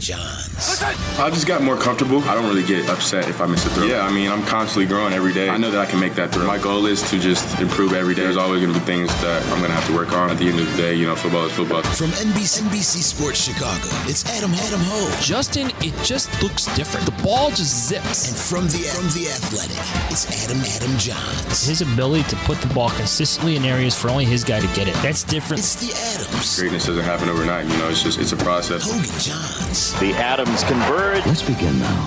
It's Jahns. I just got more comfortable. I don't really get upset if I miss a throw. Yeah, I mean, I'm constantly growing every day. I know that I can make that throw. My goal is to just improve every day. There's always going to be things that I'm going to have to work on. At the end of the day, you know, football is football. From NBC, NBC Sports Chicago, it's Adam Adam Hoge. Justin, it just looks different. The ball just zips. And from the from the Athletic, it's Adam Adam Jahns. His ability to put the ball consistently in areas for only his guy to get it. That's different. It's the Adams. Greatness doesn't happen overnight. You know, it's just it's a process. Hoge and Jahns. The Adams converge. Let's begin now.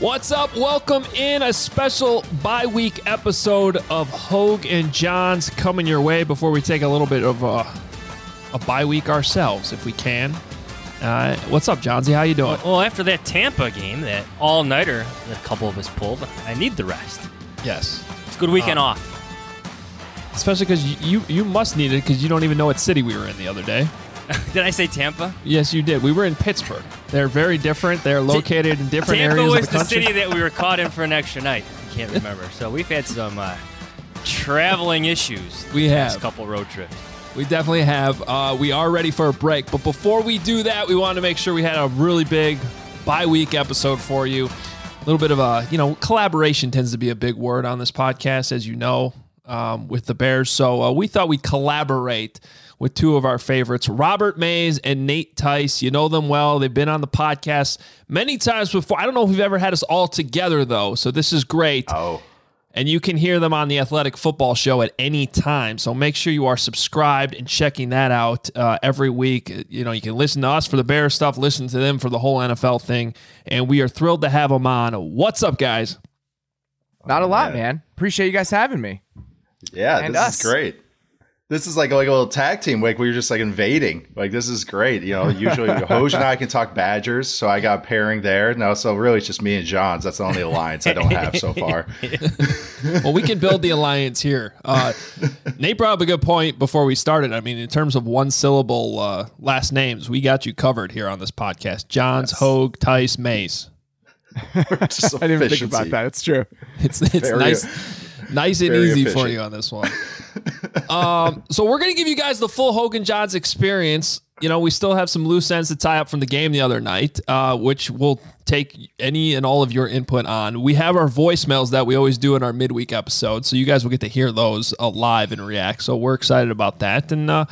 What's up? Welcome in a special bye week episode of Hoge and Jahns coming your way before we take a little bit of a, a bye week ourselves, if we can. Uh, what's up, Jahnsy? How you doing? Well, after that Tampa game, that all nighter that a couple of us pulled, I need the rest. Yes, It's a good weekend Uh, off. especially because you you must need it because you don't even know what city we were in the other day. Did I say Tampa? Yes, you did. We were in Pittsburgh. They're very different. They're located in different Tampa areas was of the the, city that we were caught in for an extra night. You can't remember. so we've had some uh, traveling issues. We have. couple road trips. We definitely have. Uh, we are ready for a break, but before we do that, we wanted to make sure we had a really big bye week episode for you. A little bit of a, you know, collaboration tends to be a big word on this podcast, as you know, um, with the Bears. So uh, we thought we'd collaborate with two of our favorites, Robert Mays and Nate Tice. You know them well. They've been on the podcast many times before. I don't know if we've ever had us all together, though. So this is great. Oh, And you can hear them on the Athletic Football Show at any time. So make sure you are subscribed and checking that out uh, every week. You know, you can listen to us for the Bear stuff, listen to them for the whole NFL thing. And we are thrilled to have them on. What's up, guys? Not a lot, man. Appreciate you guys having me. Yeah, And this us. is great. This is like like a little tag team. Like we were just like invading. Like this is great. You know, usually Hoge and I can talk Badgers, so I got a pairing there. No, so really it's just me and Jahns. That's the only alliance I don't have so far. Well, we can build the alliance here. Uh, Nate brought up a good point before we started. I mean, in terms of one syllable uh, last names, we got you covered here on this podcast. Jahns, Hoge, Tice, Mays. Just I didn't even think about that. It's true. It's it's Very- nice, nice and very easy for you on this one. um, so we're gonna give you guys the full Hoge and Jahns experience. You know, we still have some loose ends to tie up from the game the other night, uh, which we'll take any and all of your input on. We have our voicemails that we always do in our midweek episodes, so you guys will get to hear those uh, live and react. So we're excited about that, and uh,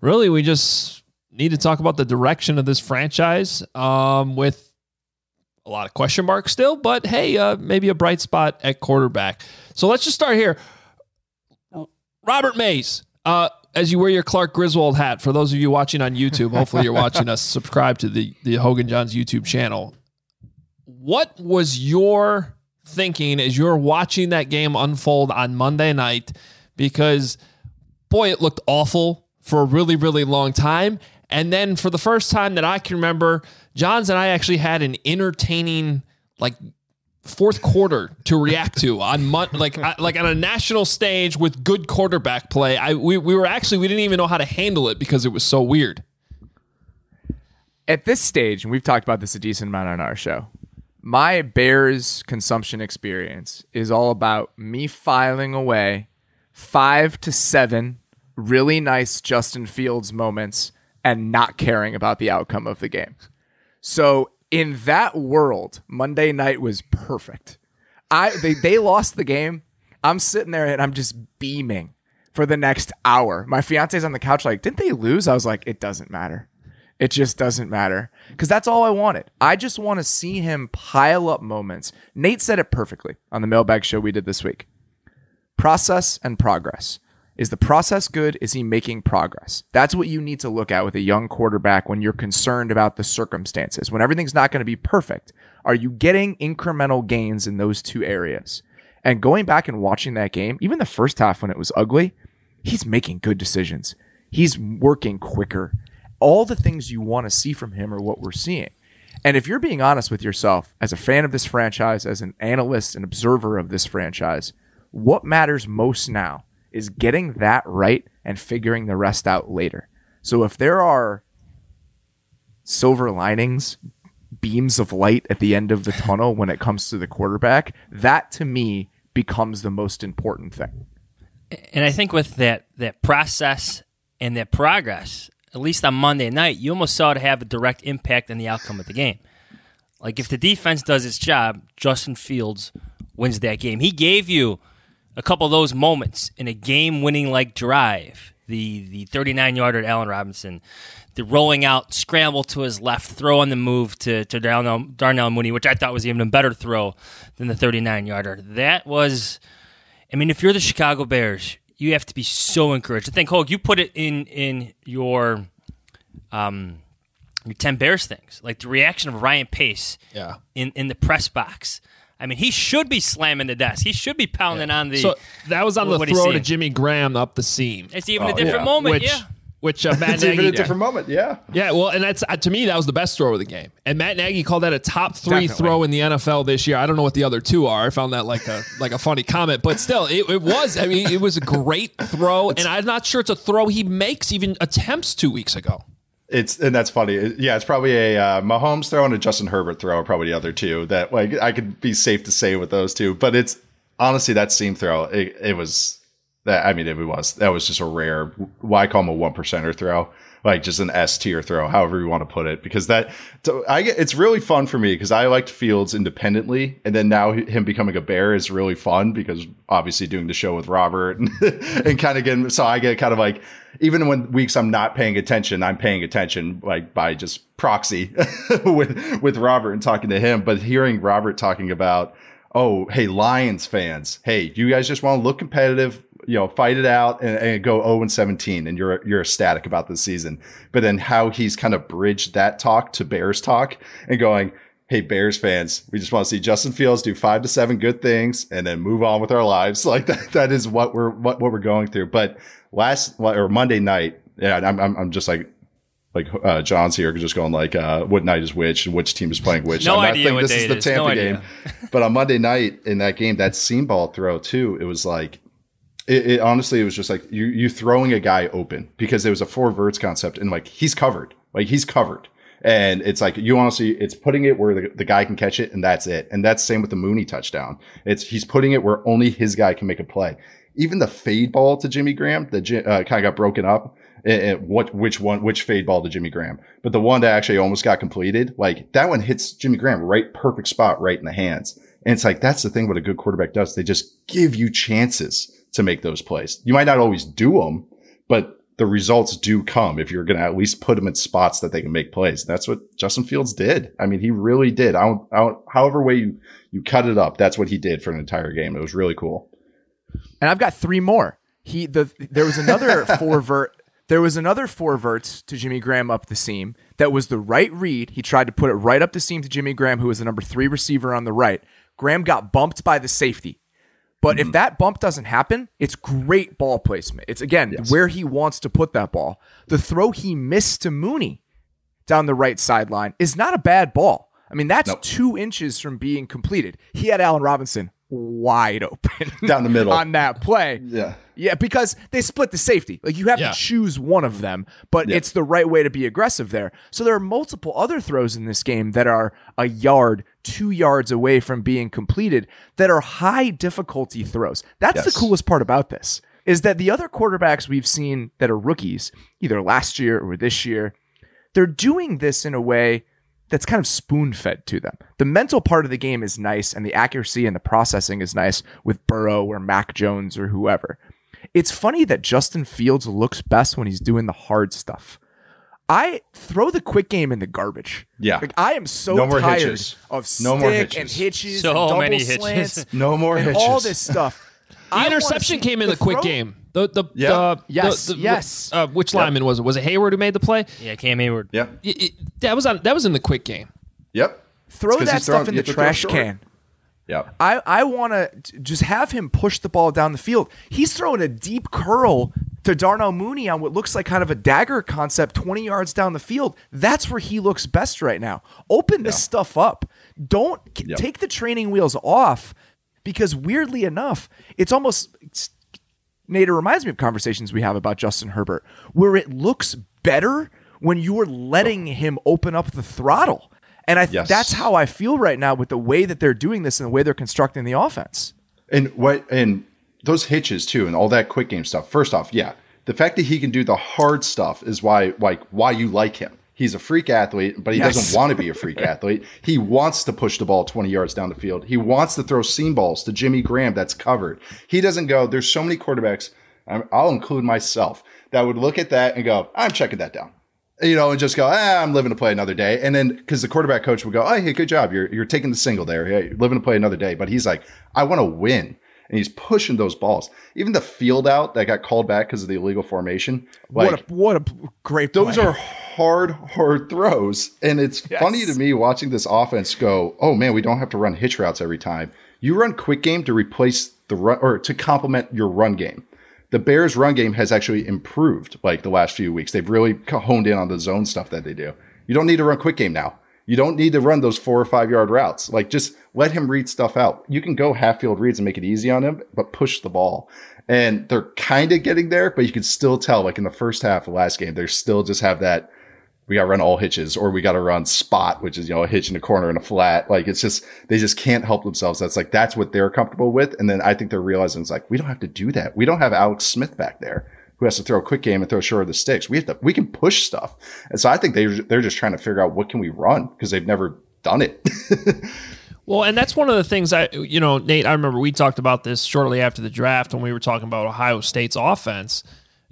really, we just need to talk about the direction of this franchise um, with a lot of question marks still, but hey, uh, maybe a bright spot at quarterback. So let's just start here. Robert Mays, uh, as you wear your Clark Griswold hat, for those of you watching on YouTube, hopefully you're watching us subscribe to the, the Hoge and Jahns YouTube channel. What was your thinking as you're watching that game unfold on Monday night? Because, boy, it looked awful for a really, really long time. And then for the first time that I can remember, Jahns and I actually had an entertaining, like, fourth quarter to react to on mon- like like on a national stage with good quarterback play. I we, we were actually we didn't even know how to handle it because it was so weird. At this stage, and we've talked about this a decent amount on our show, my Bears consumption experience is all about me filing away five to seven really nice Justin Fields moments and not caring about the outcome of the game. So in that world, Monday night was perfect. I they, they lost the game. I'm sitting there and I'm just beaming for the next hour. My fiance's on the couch like, didn't they lose? I was like, it doesn't matter. It just doesn't matter. Because that's all I wanted. I just want to see him pile up moments. Nate said it perfectly on the mailbag show we did this week. Process and progress. Is the process good? Is he making progress? That's what you need to look at with a young quarterback when you're concerned about the circumstances. When everything's not going to be perfect, are you getting incremental gains in those two areas? And going back and watching that game, even the first half when it was ugly, he's making good decisions. He's working quicker. All the things you want to see from him are what we're seeing. And if you're being honest with yourself as a fan of this franchise, as an analyst and observer of this franchise, what matters most now is getting that right and figuring the rest out later. So if there are silver linings, beams of light at the end of the tunnel when it comes to the quarterback, that to me becomes the most important thing. And I think with that that process and that progress, at least on Monday night, you almost saw it have a direct impact on the outcome of the game. Like if the defense does its job, Justin Fields wins that game. He gave you a couple of those moments in a game-winning like drive. The the 39-yarder to Allen Robinson, the rolling out scramble to his left, throw on the move to to Darnell, Darnell Mooney, which I thought was even a better throw than the 39-yarder. That was, I mean, if you're the Chicago Bears, you have to be so encouraged. I think Hulk, you put it in in your um your 10 Bears things, like the reaction of Ryan Pace Yeah. in in the press box. I mean, he should be slamming the desk. He should be pounding on the. So that was on the What throw to Jimmy Graham up the seam. it's even Oh, a different yeah. moment, which, yeah. Which uh, Matt It's even a different moment. Yeah. Yeah, well, and that's uh, to me that was the best throw of the game. And Matt Nagy called that a top three Definitely. throw in the NFL this year. I don't know what the other two are. I found that like a like a funny comment, but still, it, it was. I mean, it was a great throw, and I'm not sure it's a throw he makes even attempts two weeks ago. It's and that's funny. Yeah, it's probably a uh, Mahomes throw and a Justin Herbert throw are probably the other two that like I could be safe to say with those two. But it's honestly that seam throw. It, it was that I mean it was that was just a rare. Why call him a one percenter throw? Like just an S tier throw, however you want to put it, because that so I get it's really fun for me because I liked Fields independently, and then now him becoming a bear is really fun because obviously doing the show with Robert and, and kind of getting so I get kind of like even when weeks I'm not paying attention, I'm paying attention like by just proxy with with Robert and talking to him. But hearing Robert talking about, oh, hey, Lions fans, hey, you guys just want to look competitive, you know, fight it out and, and go 0 and 17, and you're you're ecstatic about the season. But then how he's kind of bridged that talk to Bears talk and going. Hey Bears fans, we just want to see Justin Fields do five to seven good things and then move on with our lives. Like that, that is what we're what, what we're going through. But last or Monday night, yeah, I'm I'm, I'm just like like uh, Jahns here, just going like, uh, what night is which and which team is playing which. No I'm idea what this day is the. Tampa No game, but on Monday night in that game, that seam ball throw too, it was like. It, it honestly, it was just like you you throwing a guy open because there was a four verts concept and like he's covered, like he's covered, and it's like you honestly, it's putting it where the, the guy can catch it and that's it, and that's same with the Mooney touchdown. It's he's putting it where only his guy can make a play. Even the fade ball to Jimmy Graham that uh, kind of got broken up. And- and what which one which fade ball to Jimmy Graham, but the one that actually almost got completed, like that one hits Jimmy Graham right, perfect spot, right in the hands. And it's like that's the thing. What a good quarterback does, they just give you chances to make those plays. You might not always do them, but the results do come if you're going to at least put them in spots that they can make plays. That's what Justin Fields did. I mean, he really did. I don't, I don't, however way you you cut it up, that's what he did for an entire game. It was really cool. And I've got three more. He the there was another four vert. There was another four verts to Jimmy Graham up the seam. That was the right read. He tried to put it right up the seam to Jimmy Graham, who was the number three receiver on the right. Graham got bumped by the safety. But if mm-hmm. that bump doesn't happen, it's great ball placement. It's again where he wants to put that ball. The throw he missed to Mooney down the right sideline is not a bad ball. I mean, that's Nope. two inches from being completed. He had Allen Robinson wide open Down the middle. on that play. Yeah. Yeah, because they split the safety. Like you have Yeah. to choose one of them, but Yeah. it's the right way to be aggressive there. So there are multiple other throws in this game that are a yard, two yards away from being completed that are high difficulty throws. That's the coolest part about this. Is that the other quarterbacks we've seen that are rookies, either last year or this year, they're doing this in a way that's kind of spoon fed to them. The mental part of the game is nice and the accuracy and the processing is nice with Burrow or Mac Jones or whoever. It's funny that Justin Fields looks best when he's doing the hard stuff. I throw the quick game in the garbage. Yeah. Like I am so No more tired hitches. of No stick more and hitches. hitches So and double many hitches. slants No more and hitches. all this stuff. The I wanna interception came in the, quick throw- game. The the Yeah. the- Yes, the- the- yes. Uh, which lineman was it? Was it Heyward who made the play? Yeah, Cam Heyward. Yep. It- it- that was on. That was in the quick game. Yep. Throw that stuff throwing- in the have to throw trash can. Yep. I, I want to just have him push the ball down the field. He's throwing a deep curl to Darnell Mooney on what looks like kind of a dagger concept 20 yards down the field. That's where he looks best right now. Open this stuff up. Don't Yep. take the training wheels off because weirdly enough, it's almost it's, Nate, it reminds me of conversations we have about Justin Herbert, where it looks better when you are letting him open up the throttle. And I th- Yes. that's how I feel right now with the way that they're doing this and the way they're constructing the offense. And what and those hitches too, and all that quick game stuff. First off, yeah, the fact that he can do the hard stuff is why like why you like him. He's a freak athlete, but he Yes. doesn't want to be a freak athlete. He wants to push the ball 20 yards down the field. He wants to throw seam balls to Jimmy Graham that's covered. He doesn't go, there's so many quarterbacks, I'll include myself, that would look at that and go, I'm checking that down you know, and just go, ah, I'm living to play another day. And then because the quarterback coach would go, oh, hey, good job. You're, you're taking the single there. Yeah, you're living to play another day. But he's like, I want to win. And he's pushing those balls. Even the field out that got called back because of the illegal formation. Like, what a what a great those play. are hard, hard throws. And it's Yes. funny to me watching this offense go, oh man, we don't have to run hitch routes every time. You run quick game to replace the run or to complement your run game. The Bears' run game has actually improved like the last few weeks. They've really honed in on the zone stuff that they do. You don't need to run quick game now. You don't need to run those four or five yard routes. Like just let him read stuff out. You can go half field reads and make it easy on him, but push the ball. And they're kind of getting there, but you can still tell, like in the first half of last game, they still just have that we got to run all hitches or we got to run spot, which is, you know, a hitch in a corner and a flat. Like it's just, they just can't help themselves. That's like, that's what they're comfortable with. And then I think they're realizing it's like, we don't have to do that. We don't have Alex Smith back there who has to throw a quick game and throw short of the sticks. We have to, we can push stuff. And so I think they, they're just trying to figure out what can we run because they've never done it. Well, and that's one of the things I, you know, Nate, I remember we talked about this shortly after the draft when we were talking about Ohio State's offense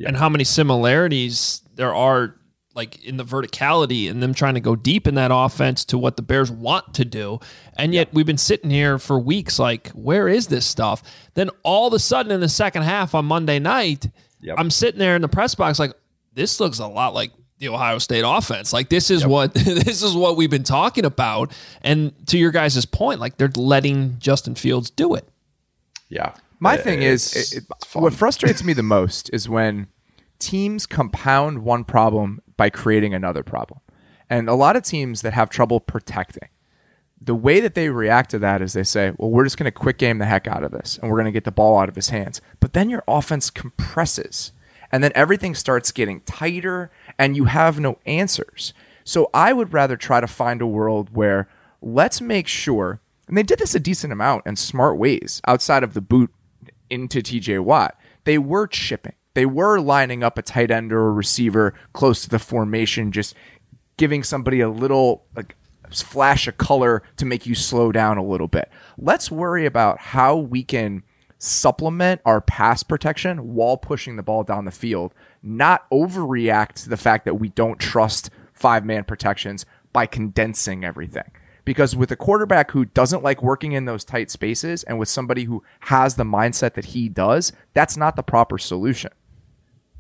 and how many similarities there are, like in the verticality and them trying to go deep in that offense to what the Bears want to do. And yet we've been sitting here for weeks like, where is this stuff? Then all of a sudden in the second half on Monday night, Yep. I'm sitting there in the press box like, this looks a lot like the Ohio State offense. Like this is what this is what we've been talking about. And to your guys' point, like they're letting Justin Fields do it. yeah. My It- thing is, it's- it- it- what frustrates me the most is when teams compound one problem by creating another problem. And a lot of teams that have trouble protecting, the way that they react to that is they say, well, we're just going to quick game the heck out of this and we're going to get the ball out of his hands. But then your offense compresses and then everything starts getting tighter and you have no answers. So I would rather try to find a world where let's make sure, and they did this a decent amount in smart ways outside of the boot into TJ Watt. They were chipping. They were lining up a tight end or a receiver close to the formation, just giving somebody a little like flash of color to make you slow down a little bit. Let's worry about how we can supplement our pass protection while pushing the ball down the field, not overreact to the fact that we don't trust five man protections by condensing everything. Because with a quarterback who doesn't like working in those tight spaces and with somebody who has the mindset that he does, that's not the proper solution.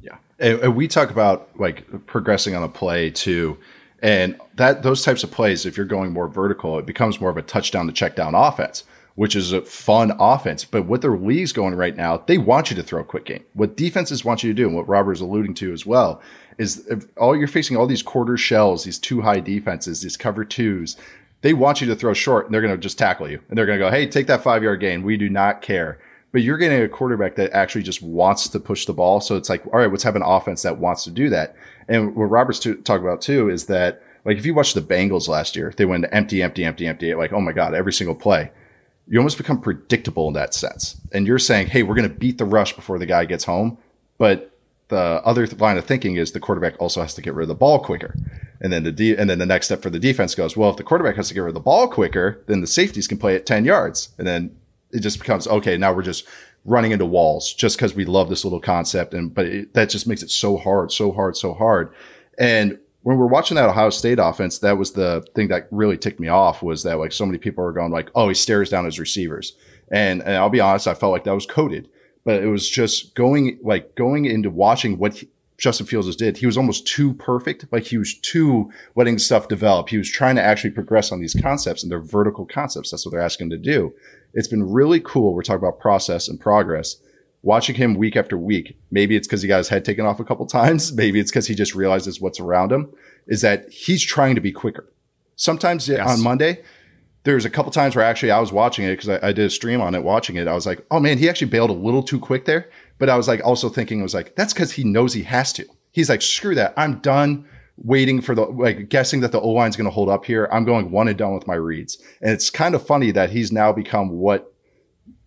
Yeah, and we talk about like progressing on a play too, and that those types of plays, if you're going more vertical, it becomes more of a touchdown to check down offense, which is a fun offense. But what their league's going right now, they want you to throw a quick game. What defenses want you to do, and what Robert's alluding to as well, is if all you're facing all these quarter shells, these two high defenses, these cover twos. They want you to throw short, and they're going to just tackle you, and they're going to go, "Hey, take that five yard gain. We do not care." but you're getting a quarterback that actually just wants to push the ball. So it's like, all right, let's have an offense that wants to do that. And what Robert's to, talk about too is that, like, if you watch the Bengals last year, they went empty, empty, empty, empty. Like, oh my God, every single play. You almost become predictable in that sense. And you're saying, hey, we're going to beat the rush before the guy gets home. But the other th- line of thinking is the quarterback also has to get rid of the ball quicker. And then the de- and then the next step for the defense goes, well, if the quarterback has to get rid of the ball quicker, then the safeties can play at 10 yards. And then it just becomes, okay, now we're just running into walls just because we love this little concept. And, but it, that just makes it so hard, so hard, so hard. And when we're watching that Ohio State offense, that was the thing that really ticked me off was that like so many people are going like, oh, he stares down his receivers. And, and I'll be honest, I felt like that was coded, but it was just going like going into watching what he, Justin Fields did. He was almost too perfect. Like he was too letting stuff develop. He was trying to actually progress on these concepts and they're vertical concepts. That's what they're asking to do. It's been really cool. We're talking about process and progress. Watching him week after week, maybe it's because he got his head taken off a couple times. Maybe it's because he just realizes what's around him is that he's trying to be quicker. Sometimes yes. on Monday, there's a couple times where actually I was watching it because I, I, did a stream on it, watching it. I was like, oh man, he actually bailed a little too quick there. But I was like, also thinking, it was like, that's because he knows he has to. He's like, screw that. I'm done waiting for the, like, guessing that the O line's going to hold up here. I'm going one and done with my reads. And it's kind of funny that he's now become what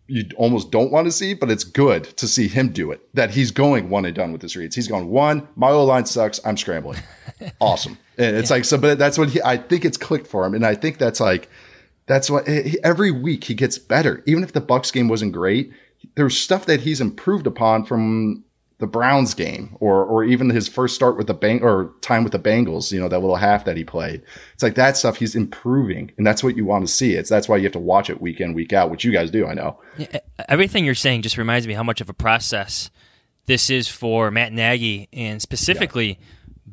you almost don't want to see, but it's good to see him do it. That he's going one and done with his reads. He's going one. My O line sucks. I'm scrambling. awesome. And it's yeah. like so, but that's what he. I think it's clicked for him, and I think that's like that's what every week he gets better. Even if the Bucks game wasn't great, there's stuff that he's improved upon from the Browns game or or even his first start with the bang or time with the Bengals, you know, that little half that he played. It's like that stuff he's improving and that's what you want to see. It's that's why you have to watch it week in, week out, which you guys do, I know. Yeah, everything you're saying just reminds me how much of a process this is for Matt Nagy and specifically yeah.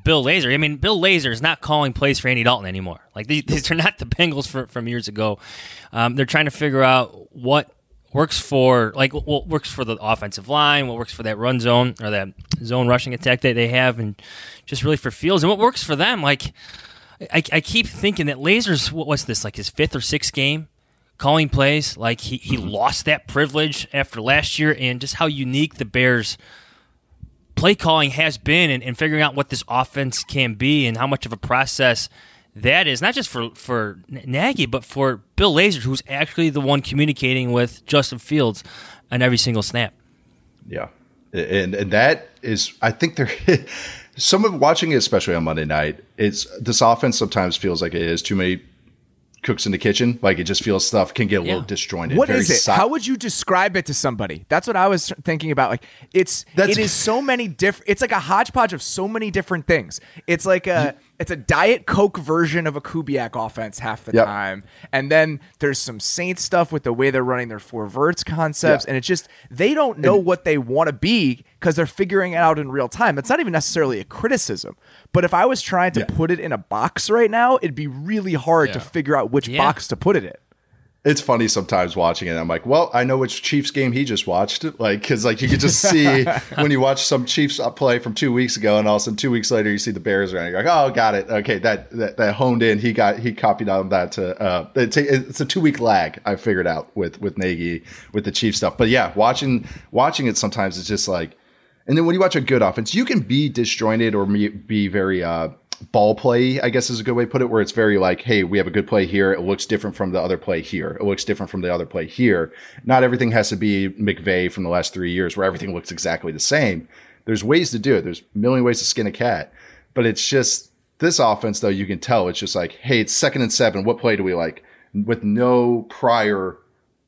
Bill Lazor. I mean, Bill Lazor is not calling plays for Andy Dalton anymore. Like these, these are not the Bengals for, from years ago. Um, they're trying to figure out what works for like what works for the offensive line, what works for that run zone or that zone rushing attack that they have, and just really for Fields and what works for them. Like I, I keep thinking that Lazor's what's this like his fifth or sixth game calling plays. Like he he lost that privilege after last year, and just how unique the Bears play calling has been and, and figuring out what this offense can be and how much of a process that is not just for for Nagy, but for Bill Lazor, who's actually the one communicating with Justin Fields on every single snap. Yeah, and and that is, I think there. some of watching it, especially on Monday night, it's this offense sometimes feels like it is too many cooks in the kitchen. Like it just feels stuff can get a yeah. little disjointed. What is it? Si- How would you describe it to somebody? That's what I was thinking about. Like it's That's, it is so many different. It's like a hodgepodge of so many different things. It's like a it's a diet coke version of a Kubiak offense half the yep. time, and then there's some Saints stuff with the way they're running their four verts concepts, and it's just they don't know and, what they want to be because they're figuring it out in real time. It's not even necessarily a criticism, but if I was trying to yeah. put it in a box right now, it'd be really hard yeah. to figure out which box to put it in it's funny sometimes watching it. I'm like, well, I know which Chiefs game he just watched. Like, because like you could just see when you watch some Chiefs play from two weeks ago, and all of a sudden two weeks later you see the Bears around. You're like, oh, got it. Okay, that that, that honed in. He got he copied on that. To, uh, it's, a, it's a two week lag. I figured out with with Nagy with the Chiefs stuff. But yeah, watching watching it sometimes it's just like, and then when you watch a good offense, you can be disjointed or be very. uh ball play, I guess is a good way to put it, where it's very like, hey, we have a good play here. It looks different from the other play here. It looks different from the other play here. Not everything has to be McVay from the last three years where everything looks exactly the same. There's ways to do it. There's a million ways to skin a cat. But it's just this offense, though, you can tell it's just like, hey, it's second and seven. What play do we like? With no prior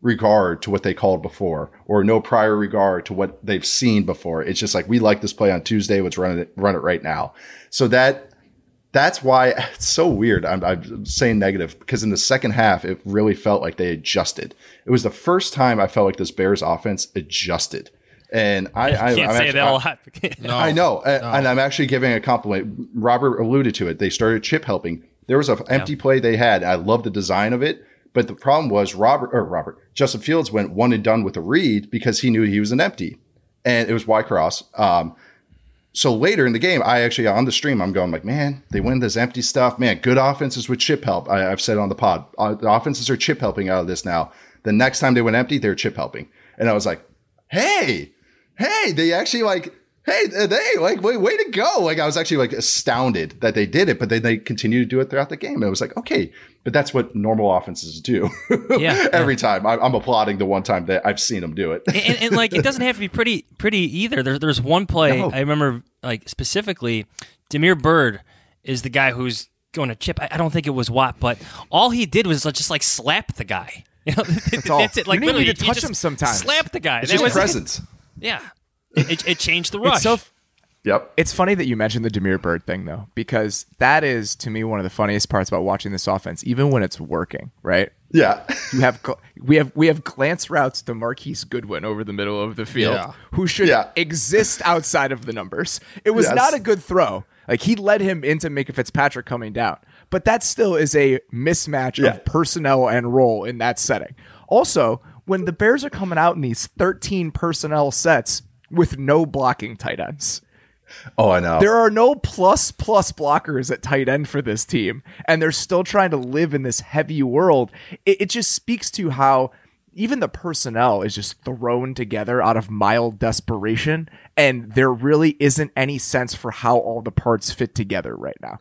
regard to what they called before or no prior regard to what they've seen before. It's just like, we like this play on Tuesday. Let's run it, run it right now. So that that's why it's so weird. I'm, I'm, saying negative because in the second half, it really felt like they adjusted. It was the first time I felt like this Bears offense adjusted. And I, I can't I'm say actually, that a lot. no, I know, no. and I'm actually giving a compliment. Robert alluded to it. They started chip helping. There was an empty yeah. play they had. I love the design of it, but the problem was Robert or Robert Justin Fields went one and done with a read because he knew he was an empty, and it was Y cross. Um, so later in the game, I actually on the stream, I'm going like, man, they win this empty stuff. Man, good offenses with chip help. I, have said on the pod, uh, the offenses are chip helping out of this now. The next time they went empty, they're chip helping, and I was like, hey, hey, they actually like hey, uh, they like way, way to go. Like I was actually like astounded that they did it, but then they continue to do it throughout the game. It was like, okay, but that's what normal offenses do. Yeah, every yeah. time I, am applauding the one time that I've seen them do it. and, and, and, like it doesn't have to be pretty pretty either. There, there's one play no. I remember like specifically, Damiere Byrd is the guy who's going to chip. I, I don't think it was Watt, but all he did was just like slap the guy. You know, that's, all. it. Like You need literally, to touch him sometimes. Slap the guy. It's That just was- presence. Yeah, it, it, it changed the rush. It's so Yep. It's funny that you mentioned the Damiere Byrd thing though, because that is to me one of the funniest parts about watching this offense, even when it's working. Right? Yeah. You have we have we have glance routes to Marquise Goodwin over the middle of the field, Yeah. who should Yeah. exist outside of the numbers. It was Yes. not a good throw. Like he led him into Minkah Fitzpatrick coming down, but that still is a mismatch Yeah. of personnel and role in that setting. Also, when the Bears are coming out in these 13 personnel sets with no blocking tight ends. Oh, I know. There are no plus plus blockers at tight end for this team, and they're still trying to live in this heavy world. It, it just speaks to how even the personnel is just thrown together out of mild desperation, and there really isn't any sense for how all the parts fit together right now.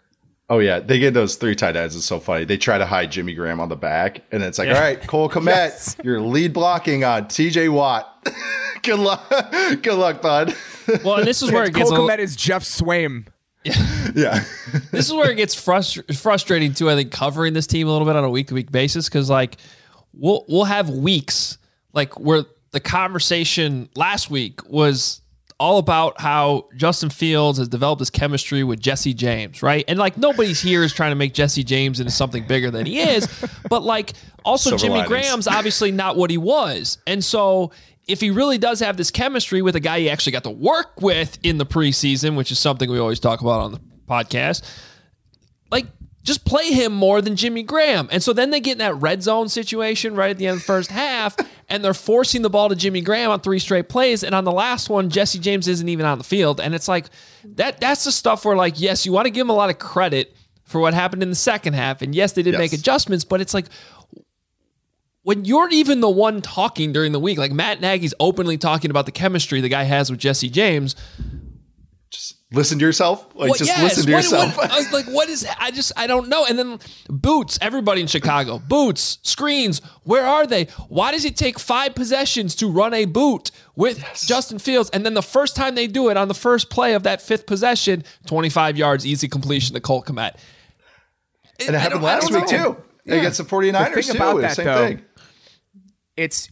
Oh yeah, they get those three tight ends. It's so funny. They try to hide Jimmy Graham on the back, and it's like, all right, Cole Kmet, you're lead blocking on T.J. Watt. Good luck, good luck, bud. Well, and this is where it gets a, Cole Kmet is Geoff Swaim. yeah, this is where it gets frustr- frustrating too. I think covering this team a little bit on a week to week basis because like we'll we'll have weeks like where the conversation last week was all about how Justin Fields has developed his chemistry with Jesse James, right? And like nobody's here is trying to make Jesse James into something bigger than he is, but like also Silver Jimmy linings. Graham's obviously not what he was, and so. If he really does have this chemistry with a guy he actually got to work with in the preseason, which is something we always talk about on the podcast, like just play him more than Jimmy Graham. And so then they get in that red zone situation right at the end of the first half, and they're forcing the ball to Jimmy Graham on three straight plays. And on the last one, Jesse James isn't even on the field. And it's like that that's the stuff where like, yes, you want to give him a lot of credit for what happened in the second half. And yes, they did Yes. make adjustments, but it's like when you're even the one talking during the week, like Matt Nagy's openly talking about the chemistry the guy has with Jesse James, just listen to yourself. Like, what- just yes, listen to what- yourself. what- I was like, what is? I just I don't know. And then boots. Everybody in Chicago, boots, screens. Where are they? Why does it take five possessions to run a boot with Justin Fields? And then the first time they do it on the first play of that fifth possession, twenty five yards, easy completion to Colt Kmet. and it happened last week too yeah. against the 49ers The thing too. about the that, same though, thing. It's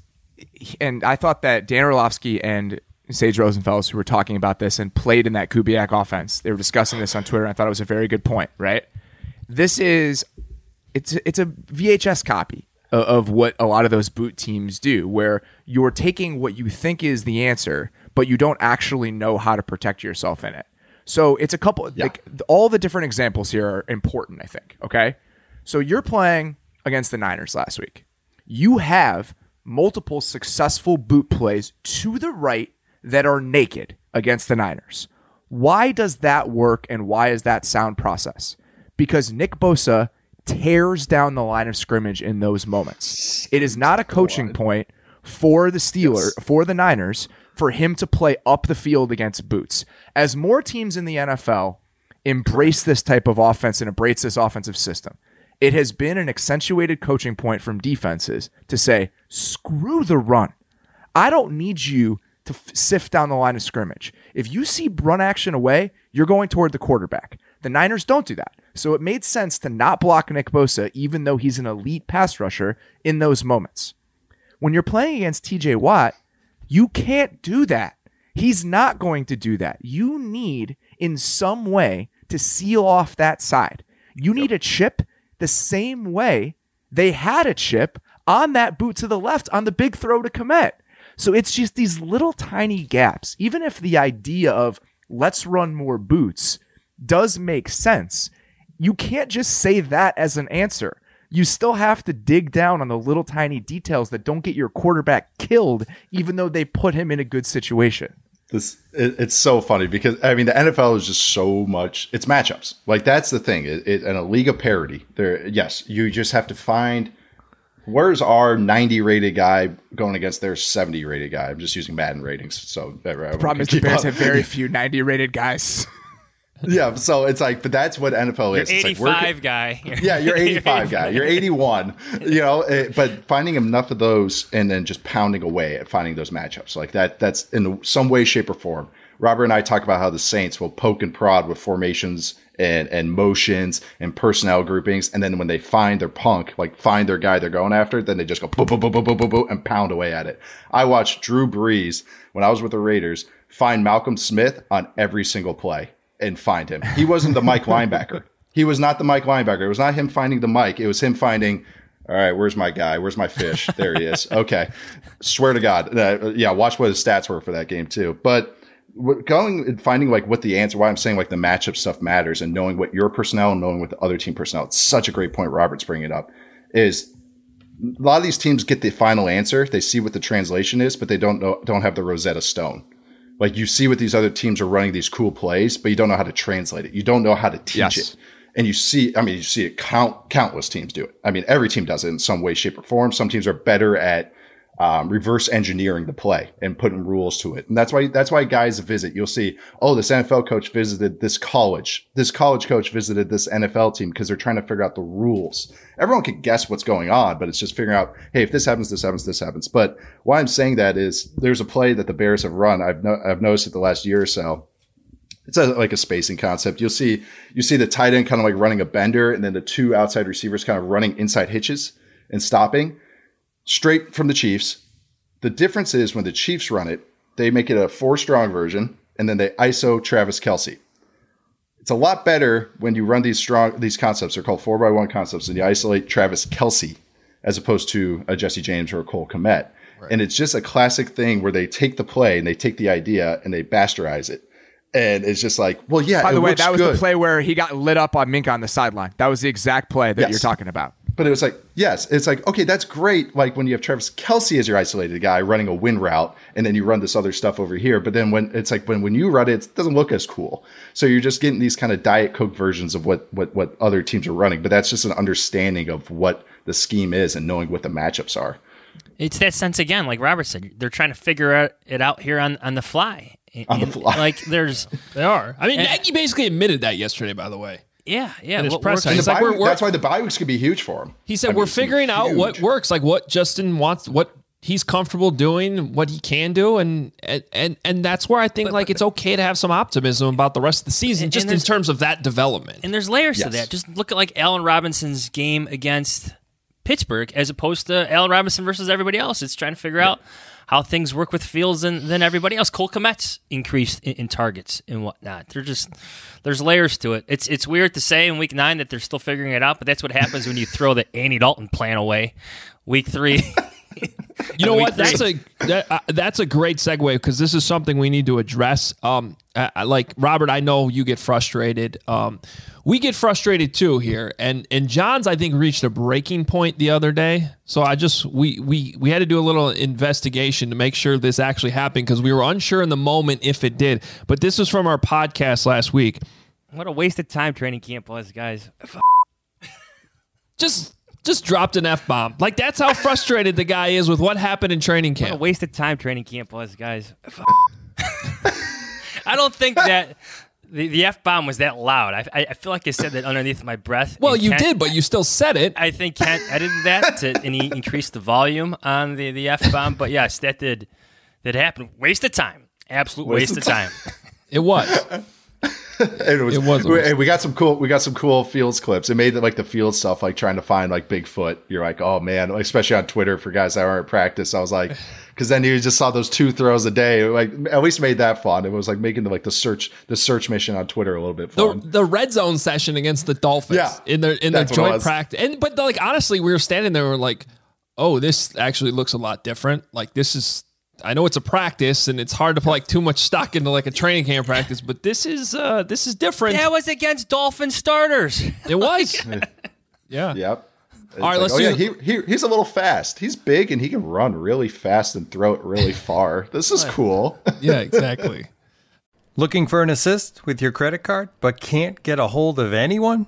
and I thought that Dan Orlovsky and Sage Rosenfels, who were talking about this and played in that Kubiak offense, they were discussing this on Twitter. And I thought it was a very good point. Right? This is it's it's a VHS copy of, of what a lot of those boot teams do, where you're taking what you think is the answer, but you don't actually know how to protect yourself in it. So it's a couple like all the different examples here are important. I think. Okay, so you're playing against the Niners last week you have multiple successful boot plays to the right that are naked against the Niners. Why does that work and why is that sound process? Because Nick Bosa tears down the line of scrimmage in those moments. It is not a coaching point for the Steelers, for the Niners, for him to play up the field against boots. As more teams in the NFL embrace this type of offense and embrace this offensive system, it has been an accentuated coaching point from defenses to say, screw the run. I don't need you to f- sift down the line of scrimmage. If you see run action away, you're going toward the quarterback. The Niners don't do that. So it made sense to not block Nick Bosa, even though he's an elite pass rusher in those moments. When you're playing against TJ Watt, you can't do that. He's not going to do that. You need, in some way, to seal off that side. You need a chip the same way they had a chip on that boot to the left on the big throw to Kmet. So it's just these little tiny gaps. Even if the idea of let's run more boots does make sense, you can't just say that as an answer. You still have to dig down on the little tiny details that don't get your quarterback killed, even though they put him in a good situation. This it, it's so funny because I mean the NFL is just so much. It's matchups. Like that's the thing. It, it, in a league of parity, there. Yes, you just have to find where's our 90 rated guy going against their 70 rated guy. I'm just using Madden ratings, so uh, that everyone Problem is the Bears up. have very few 90 rated guys. yeah. So it's like, but that's what NFL is. It's like, we're- 85 guy. yeah, you're 85 guy. You're 81. You know, eh, but finding enough of those and then just pounding away at finding those matchups like that. That's in some way, shape, or form. Robert and I talk about how the Saints will poke and prod with formations and and motions and personnel groupings. And then when they find their punk, like find their guy they're going after, then they just go boom, boom, boom, boom, boom, boom, boom, and pound away at it. I watched Drew Brees when I was with the Raiders find Malcolm Smith on every single play and find him. He wasn't the Mike linebacker. He was not the Mike linebacker. It was not him finding the Mike. It was him finding. All right, where's my guy? Where's my fish? There he is. Okay, swear to God, uh, yeah. Watch what his stats were for that game too. But going and finding like what the answer, why I'm saying like the matchup stuff matters, and knowing what your personnel and knowing what the other team personnel. It's such a great point. Robert's bringing it up is a lot of these teams get the final answer. They see what the translation is, but they don't know don't have the Rosetta Stone. Like you see what these other teams are running these cool plays, but you don't know how to translate it. You don't know how to teach Yes. it. And you see, I mean, you see it count countless teams do it. I mean, every team does it in some way, shape, or form. Some teams are better at um, reverse engineering the play and putting rules to it. And that's why that's why guys visit. You'll see, oh, this NFL coach visited this college. This college coach visited this NFL team because they're trying to figure out the rules. Everyone can guess what's going on, but it's just figuring out, hey, if this happens, this happens, this happens. But why I'm saying that is there's a play that the Bears have run. I've no, I've noticed it the last year or so it's a, like a spacing concept. You'll see you see the tight end kind of like running a bender, and then the two outside receivers kind of running inside hitches and stopping straight from the Chiefs. The difference is when the Chiefs run it, they make it a four strong version, and then they ISO Travis Kelce. It's a lot better when you run these strong these concepts. They're called four by one concepts, and you isolate Travis Kelce as opposed to a Jesse James or a Cole Kmet. And it's just a classic thing where they take the play and they take the idea and they bastardize it. And it's just like, well, yeah. By the way, that was good. the play where he got lit up on Mink on the sideline. That was the exact play that Yes. you're talking about. But it was like, yes, it's like, okay, that's great. Like when you have Travis Kelce as your isolated guy running a win route, and then you run this other stuff over here. But then when it's like when when you run it, it doesn't look as cool. So you're just getting these kind of diet coke versions of what what what other teams are running. But that's just an understanding of what the scheme is and knowing what the matchups are. It's that sense again, like Robert said. They're trying to figure out- it out here on, on the fly. On the fly. Like there's, They are. I mean, And- Nagy basically admitted that yesterday. By the way, yeah, yeah. And his press works- And It's like bye we're- we're- that's why the bye weeks could be huge for him. he said I mean, we're it's figuring out what works, like what Justin wants, what he's comfortable doing, what he can do, and and and, and that's where I think like it's okay to have some optimism about the rest of the season, And- just and in terms of that development. And there's layers to that. Just look at like Allen Robinson's game against Pittsburgh as opposed to Allen Robinson versus everybody else. It's trying to figure out how things work with Fields than, than everybody else. Cole Kmet's increased in, in targets and whatnot. They're just there's layers to it. It's it's weird to say in week nine that they're still figuring it out, but that's what happens when you throw the Andy Dalton plan away. Week three. You know what? That's a that, uh, that's a great segue because this is something we need to address. Um, I, I- like Robert, I know you get frustrated. Um, we get frustrated too here, and and Jahns I think reached a breaking point the other day. So I just we we we had to do a little investigation to make sure this actually happened because we were unsure in the moment if it did. But this was from our podcast last week. what a waste of time training camp was, guys. Just just dropped an f bomb. Like that's how frustrated the guy is with what happened in training What a camp. waste of time training camp was, guys. I don't think that the, the F bomb was that loud. I, I I feel like I said that underneath my breath. Well, you Kent- did, but you still said it. I think Kent edited that to, and he increased the volume on the, the F bomb. But yes, that did that happened. Waste of time. Absolute waste, Waste of of time. It was. It was, It was- we, we got some cool we got some cool fields clips. It made like the field stuff like trying to find like Bigfoot. You're like, oh man, especially on Twitter for guys that aren't practice. I was like, because then you just saw those two throws a day. Like at least made that fun. It was like making the like the search the search mission on Twitter a little bit the fun. the red zone session against the Dolphins Yeah, in their in their that's what it joint practice. And but like honestly, we were standing there, we are like, oh, this actually looks a lot different. Like this is. I know it's a practice and it's hard to put like too much stock into like a training camp practice, but this is uh this is different. that was against Dolphin starters. It was. yeah. Yep. It's All right, like, let's oh, do- yeah, he, he he's a little fast. He's big and he can run really fast and throw it really far. This is cool. Yeah, exactly. Looking for an assist with your credit card, but can't get a hold of anyone?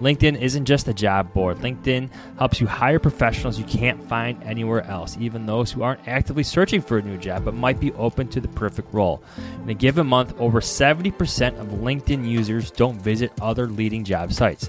LinkedIn isn't just a job board. LinkedIn helps you hire professionals you can't find anywhere else, even those who aren't actively searching for a new job but might be open to the perfect role. In a given month, over 70% of LinkedIn users don't visit other leading job sites.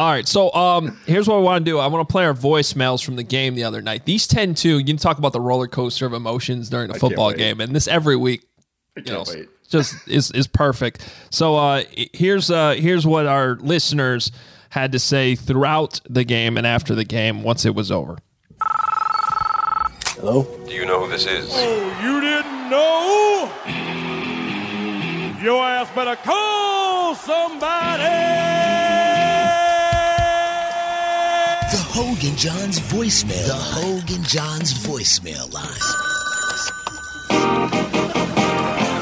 All right, so um, here's what I want to do. I want to play our voicemails from the game the other night. These tend to you can talk about the roller coaster of emotions during a football game, and this every week, you know, wait. just is is perfect. So uh, here's uh, here's what our listeners had to say throughout the game and after the game once it was over. Hello? Do you know who this is? Oh, you didn't know? Your ass better call somebody! The Hoge and Jahns voicemail. The Hoge and Jahns voicemail line.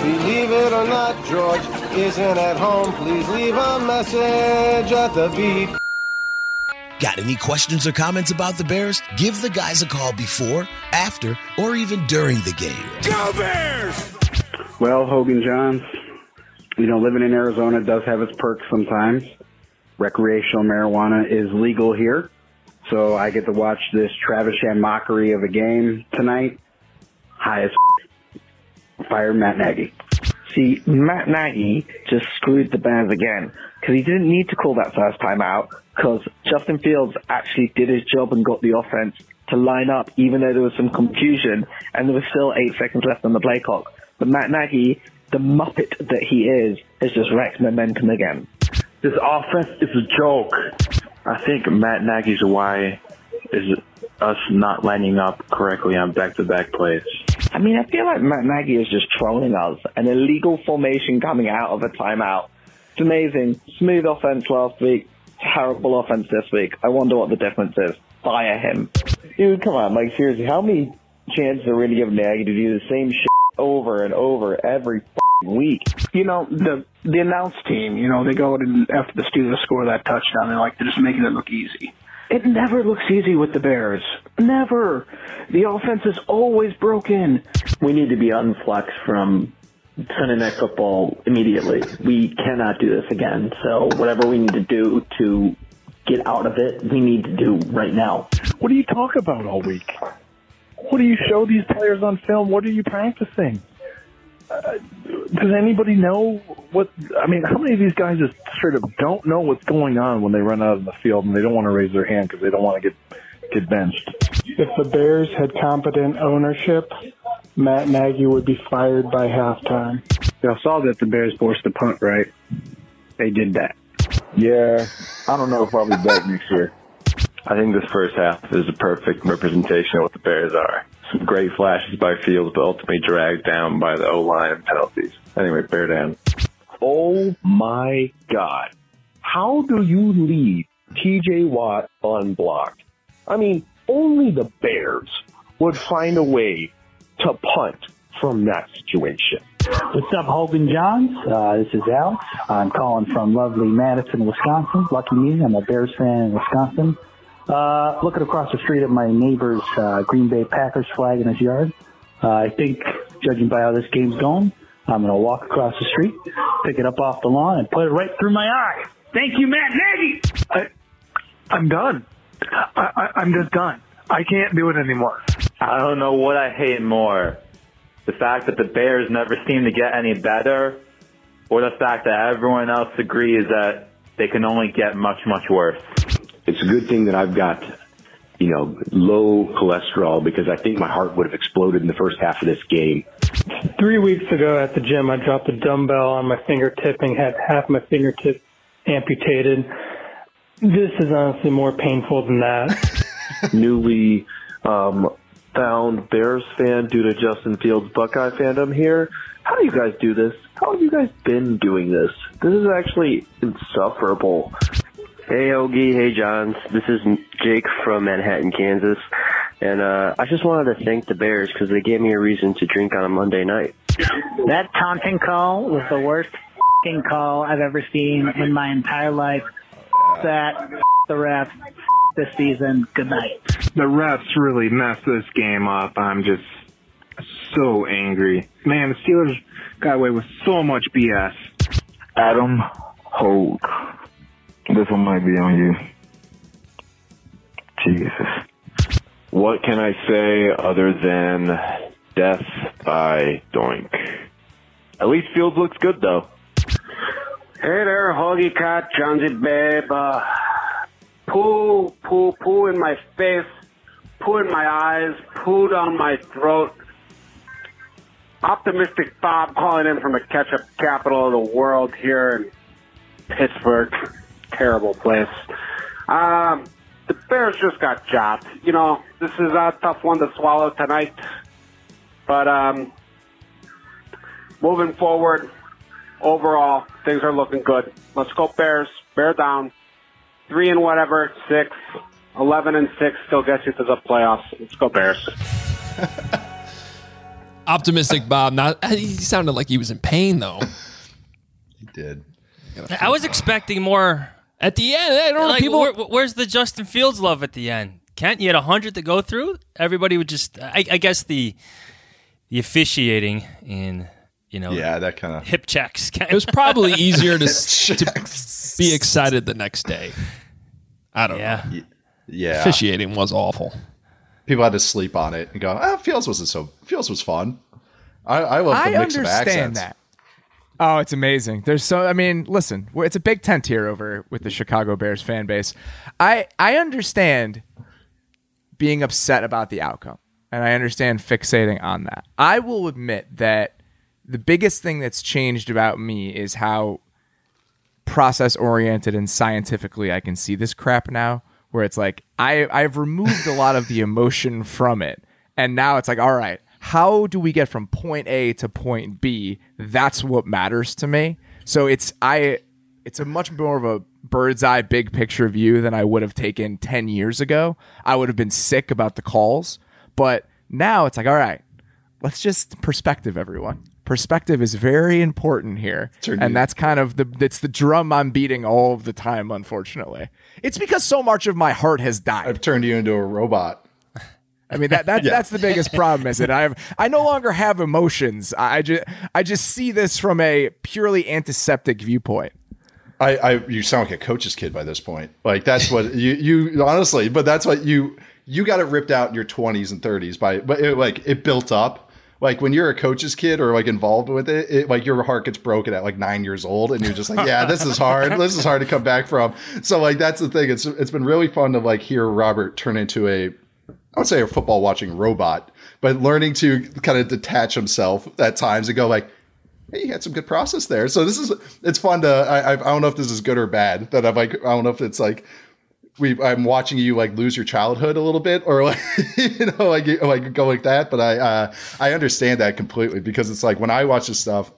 Believe it or not, George isn't at home. Please leave a message at the beep. Got any questions or comments about the Bears? Give the guys a call before, after, or even during the game. Go Bears! Well, Hoge and Jahns, you know, living in Arizona does have its perks sometimes. Recreational marijuana is legal here, so I get to watch this Travis Travisham mockery of a game tonight. High as fire Matt Nagy. See, Matt Nagy just screwed the Bears again because he didn't need to call that first time out because Justin Fields actually did his job and got the offense to line up even though there was some confusion and there was still eight seconds left on the play clock. But Matt Nagy, the muppet that he is, has just wrecked momentum again. This offense is a joke. I think Matt Nagy's why is us not lining up correctly on back-to-back plays. I mean, I feel like Matt Nagy is just trolling us. An illegal formation coming out of a timeout. It's amazing. Smooth offense last week. Terrible offense this week. I wonder what the difference is. Fire him. Dude, come on, Mike. Seriously, how many chances are we going to give Nagy to do the same shit over and over every week? You know, the the announce team, you know, they go out and after the Steelers score that touchdown, they're like, they're just making it look easy. It never looks easy with the Bears. Never. The offense is always broken. We need to be unflexed from Sunday Night Football immediately. We cannot do this again. So whatever we need to do to get out of it, we need to do right now. What do you talk about all week? What do you show these players on film? What are you practicing? Uh, does anybody know what? I mean, how many of these guys just straight up don't know what's going on when they run out in the field and they don't want to raise their hand because they don't want to get get benched? If the Bears had competent ownership, Matt Nagy would be fired by halftime. Y'all saw that the Bears forced the punt, right? They did that. Yeah, I don't know if I'll be back next year. I think this first half is a perfect representation of what the Bears are. Some great flashes by Fields, but ultimately dragged down by the O-line and penalties. Anyway, bear down. Oh my God. How do you leave TJ Watt unblocked? I mean, only the Bears would find a way to punt from that situation. What's up, Hoge and Jahns? Uh, this is Alex. I'm calling from lovely Madison, Wisconsin. Lucky me, I'm a Bears fan in Wisconsin. Uh, looking across the street at my neighbor's uh, Green Bay Packers flag in his yard. Uh, I think, judging by how this game's going, I'm going to walk across the street, pick it up off the lawn and put it right through my eye. Thank you, Matt Nagy. I, I'm done. I, I, I'm just done. I can't do it anymore. I don't know what I hate more. The fact that the Bears never seem to get any better, or the fact that everyone else agrees that they can only get much, much worse. It's a good thing that I've got, you know, low cholesterol because I think my heart would have exploded in the first half of this game. Three weeks ago at the gym, I dropped a dumbbell on my fingertip and had half my fingertip amputated. This is honestly more painful than that. Newly um, found Bears fan due to Justin Fields Buckeye fandom here. How do you guys do this? How have you guys been doing this? This is actually insufferable. Hey, Hoge. Hey, Jahns. This is Jake from Manhattan, Kansas. And uh, I just wanted to thank the Bears because they gave me a reason to drink on a Monday night. That taunting call was the worst fing call I've ever seen in my entire life. That the refs this season. Good night. The refs really messed this game up. I'm just so angry. Man, the Steelers got away with so much BS. Adam Holt. This one might be on you. Jesus. What can I say other than death by doink? At least Fields looks good though. Hey there, Hoggy Cat, Jahnsy Babe. Uh, poo, poo, poo in my face, poo in my eyes, poo down my throat. Optimistic Bob calling in from the ketchup capital of the world here in Pittsburgh. Terrible place. Um, the Bears just got jobbed. You know, this is a tough one to swallow tonight. But um, moving forward, overall, things are looking good. Let's go Bears. Bear down. Three and whatever, six. 11 and six still gets you to the playoffs. Let's go Bears. Optimistic Bob. Not he sounded like he was in pain though. He did. I was expecting more at the end. I don't know. People, where- where's the Justin Fields love at the end? Kent, you had hundred to go through. Everybody would just. I, I guess the the officiating in you know Yeah, that kind of hip checks. it was probably easier to, to be excited the next day. I don't Yeah. know. Yeah. Officiating was awful. People had to sleep on it and go, ah, Fields wasn't so, Fields was fun. I, I love the I mix of understand accents. that. Oh, it's amazing. There's so I mean, listen, it's a big tent here over with the Chicago Bears fan base. I I understand being upset about the outcome, and I understand fixating on that. I will admit that the biggest thing that's changed about me is how process oriented and scientifically I can see this crap now. Where it's like I I've removed a lot of the emotion from it, and now it's like, all right, how do we get from point A to point B? That's what matters to me. So it's I it's a much more of a bird's eye big picture view than I would have taken 10 years ago. I would have been sick about the calls, but now it's like, all right, let's just perspective everyone. Perspective is very important here. And that's kind of the it's the drum I'm beating all of the time unfortunately. It's because so much of my heart has died. I've turned you into a robot. I mean that, that Yeah. that's the biggest problem is that I have I no longer have emotions. I just I just see this from a purely antiseptic viewpoint. I, I you sound like a coach's kid by this point. Like that's what you you honestly, but that's what you you got it ripped out in your twenties and thirties by but it, like it built up. Like when you're a coach's kid or like involved with it, it, like your heart gets broken at like nine years old, and you're just like, yeah, this is hard. This is hard to come back from. So like that's the thing. It's it's been really fun to like hear Robert turn into a I would say a football watching robot, but learning to kind of detach himself at times and go like, hey, you had some good process there. So this is it's fun to I I don't know if this is good or bad. That I'm like I don't know if it's like we I'm watching you like lose your childhood a little bit or like you know like like go like that. But I uh, I understand that completely because it's like when I watch this stuff.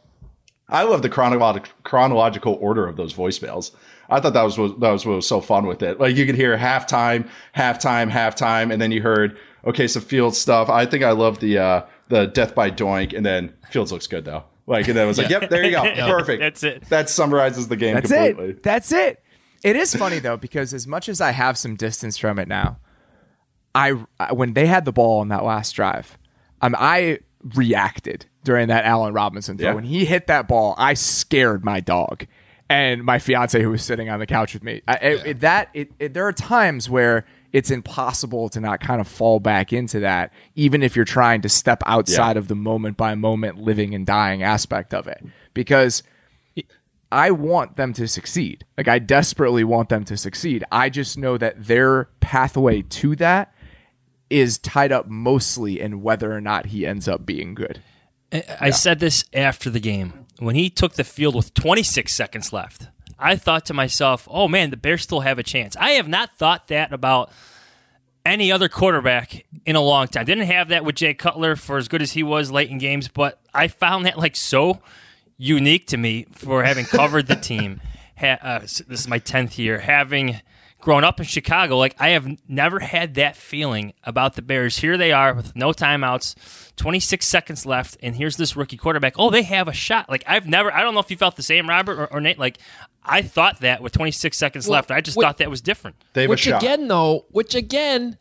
I love the chronological chronological order of those voicemails. I thought that was what, that was what was so fun with it. Like you could hear halftime, halftime, halftime, and then you heard okay, some Fields stuff. I think I love the uh, the death by Doink, and then Fields looks good though. Like and then it was like, Yeah. yep, there you go, perfect. That's it. That summarizes the game That's completely. it. That's it. It is funny though because as much as I have some distance from it now, I I- when they had the ball on that last drive, um, I reacted during that Allen Robinson throw. Yeah. When he hit that ball, I scared my dog and my fiance who was sitting on the couch with me. I, it- it- that it, it, there are times where it's impossible to not kind of fall back into that, even if you're trying to step outside of the moment by moment, living and dying aspect of it, because. I want them to succeed. Like I desperately want them to succeed. I just know that their pathway to that is tied up mostly in whether or not he ends up being good. I I said this after the game. When he took the field with 26 seconds left, I thought to myself, oh man, the Bears still have a chance. I have not thought that about any other quarterback in a long time. Didn't have that with Jay Cutler for as good as he was late in games, but I found that like so unique to me for having covered the team. Ha- uh, this is my 10th year. Having grown up in Chicago, like I have never had that feeling about the Bears. Here they are with no timeouts, 26 seconds left, and here's this rookie quarterback. Oh, they have a shot. Like I've never, I don't know if you felt the same, Robert or, or Nate. Like I thought that with 26 seconds Well, left. I just wait- thought that was different. They which again, though, which again,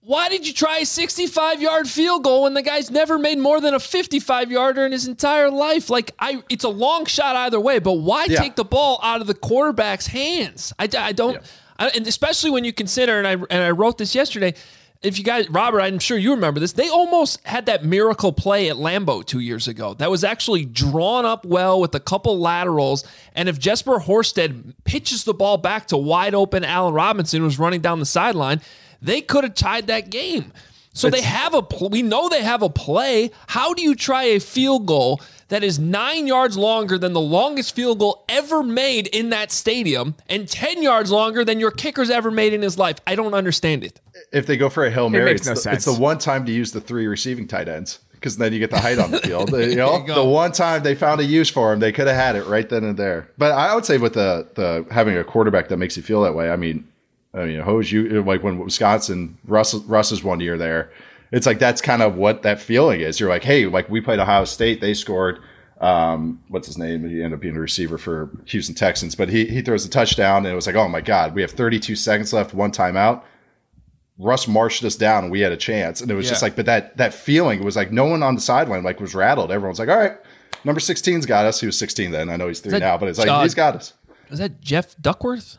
why did you try a 65 yard field goal when the guy's never made more than a 55 yarder in his entire life? Like, I, it's a long shot either way, but why Yeah. take the ball out of the quarterback's hands? I, I don't, I, and especially when you consider, and I and I wrote this yesterday. If you guys, Robert, I'm sure you remember this. They almost had that miracle play at Lambeau two years ago. That was actually drawn up well with a couple laterals. And if Jesper Horsted pitches the ball back to wide open Allen Robinson, was running down the sideline, they could have tied that game. So they have a. pl- We know they have a play. How do you try a field goal that is nine yards longer than the longest field goal ever made in that stadium, and ten yards longer than your kicker's ever made in his life? I don't understand it. If they go for a hail mary, makes it's, no the, sense. it's the one time to use the three receiving tight ends because then you get the height on the field. you know, you the one time they found a use for him, they could have had it right then and there. But I would say with the the having a quarterback that makes you feel that way. I mean, I mean, Hose, you like when Wisconsin Russ Russ's one year there. It's like that's kind of what that feeling is. You're like, hey, like we played Ohio State, they scored. Um, what's his name? He ended up being a receiver for Houston Texans, but he he throws a touchdown, and it was like, oh my god, we have 32 seconds left, one timeout. Russ marched us down and we had a chance. And it was just like, but that that feeling was like no one on the sideline like was rattled. Everyone's like, all right, number 16's got us. He was 16 then. I know he's three that now, but it's like he's got us. Is that Jeff Duckworth?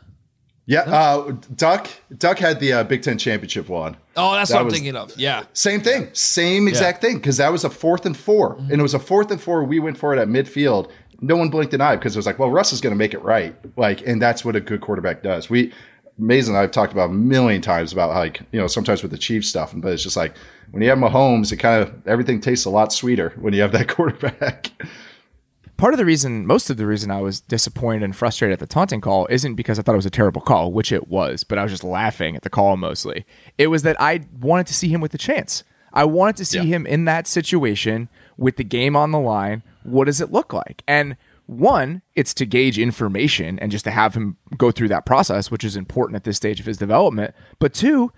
Yeah, uh, Duck Duck had the uh, Big Ten championship one. Oh, that's That what I'm was- thinking of. Yeah. Same thing, same exact thing, because that was a fourth and 4 Mm-hmm. and it was a fourth and four. We went for it at midfield. No one blinked an eye because it was like, well, Russ is going to make it right, like, and that's what a good quarterback does. We, Mason, and I've talked about a million times about like, you know, sometimes with the Chiefs stuff, but it's just like when you have Mahomes, it kind of everything tastes a lot sweeter when you have that quarterback. Part of the reason, most of the reason I was disappointed and frustrated at the taunting call isn't because I thought it was a terrible call, which it was, but I was just laughing at the call mostly. It was that I wanted to see him with the chance. I wanted to see him in that situation with the game on the line. What does it look like? And one, it's to gauge information and just to have him go through that process, which is important at this stage of his development. But two,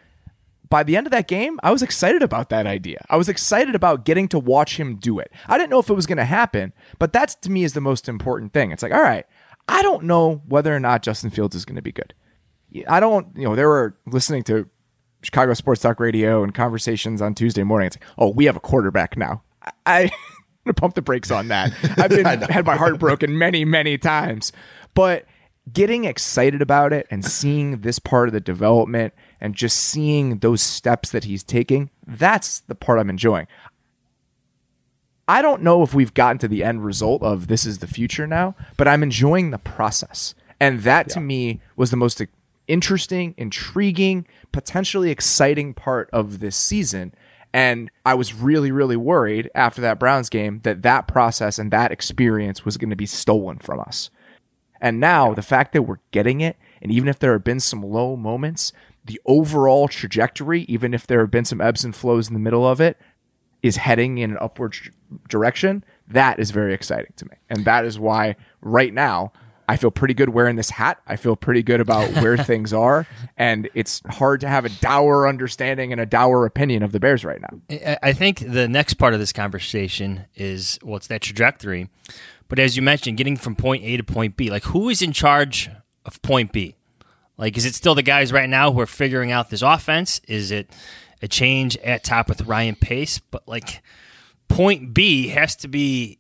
by the end of that game, I was excited about that idea. I was excited about getting to watch him do it. I didn't know if it was going to happen, but that's to me is the most important thing. It's like, all right, I don't know whether or not Justin Fields is going to be good. I don't, you know, they were listening to Chicago Sports Talk Radio and conversations on Tuesday morning. It's like, oh, we have a quarterback now. I, I pump the brakes on that. I've been had my heart broken many, many times, but getting excited about it and seeing this part of the development and just seeing those steps that he's taking, that's the part I'm enjoying. I don't know if we've gotten to the end result of this is the future now, but I'm enjoying the process. And that to me was the most interesting, intriguing, potentially exciting part of this season. And I was really, really worried after that Browns game that that process and that experience was going to be stolen from us. And now the fact that we're getting it, and even if there have been some low moments, the overall trajectory, even if there have been some ebbs and flows in the middle of it, is heading in an upward tr- direction. That is very exciting to me. And that is why right now I feel pretty good wearing this hat. I feel pretty good about where things are. And it's hard to have a dour understanding and a dour opinion of the Bears right now. I I think the next part of this conversation is well, it's that trajectory. But as you mentioned, getting from point A to point B, like who is in charge of point B? Like, is it still the guys right now who are figuring out this offense? Is it a change at top with Ryan Pace? But like point B has to be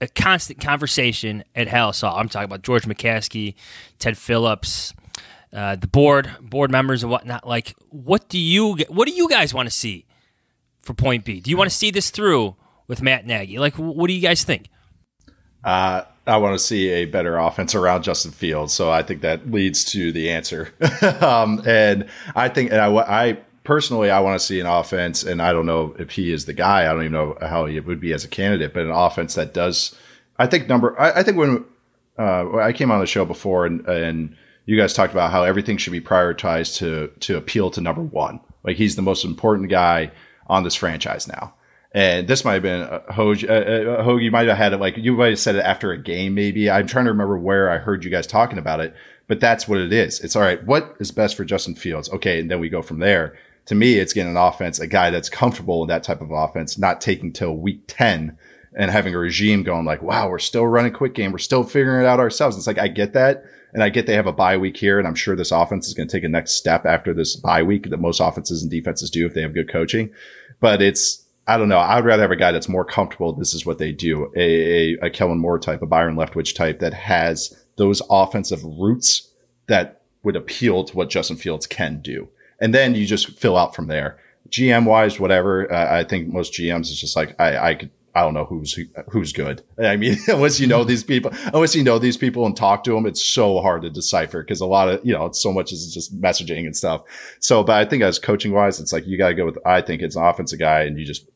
a constant conversation at Halas Hall. I'm talking about George McCaskey, Ted Phillips, uh, the board, board members and whatnot. Like, what do you what do you guys want to see for point B? Do you want to see this through with Matt Nagy? Like, what do you guys think? Uh, I want to see a better offense around Justin Fields. So I think that leads to the answer. um, and I think, and I, I personally, I want to see an offense, and I don't know if he is the guy. I don't even know how he would be as a candidate, but an offense that does. I think number. I, I think when uh, I came on the show before, and and you guys talked about how everything should be prioritized to to appeal to number one. Like he's the most important guy on this franchise now. And this might have been uh, Hoge. Uh, uh, Hoge, you might have had it like you might have said it after a game, maybe. I'm trying to remember where I heard you guys talking about it, but that's what it is. It's all right. What is best for Justin Fields? Okay, and then we go from there. To me, it's getting an offense, a guy that's comfortable in that type of offense, not taking till week ten and having a regime going like, "Wow, we're still running quick game. We're still figuring it out ourselves." It's like I get that, and I get they have a bye week here, and I'm sure this offense is going to take a next step after this bye week that most offenses and defenses do if they have good coaching. But it's I don't know. I'd rather have a guy that's more comfortable. This is what they do. A, a, a Kellen Moore type, a Byron Leftwich type that has those offensive roots that would appeal to what Justin Fields can do. And then you just fill out from there. GM wise, whatever. Uh, I think most GMs is just like, I, I could, I don't know who's who's good. I mean, unless you know these people, unless you know these people and talk to them, it's so hard to decipher because a lot of you know, so much is just messaging and stuff. So, but I think as coaching wise, it's like you got to go with. I think it's an offensive guy, and you just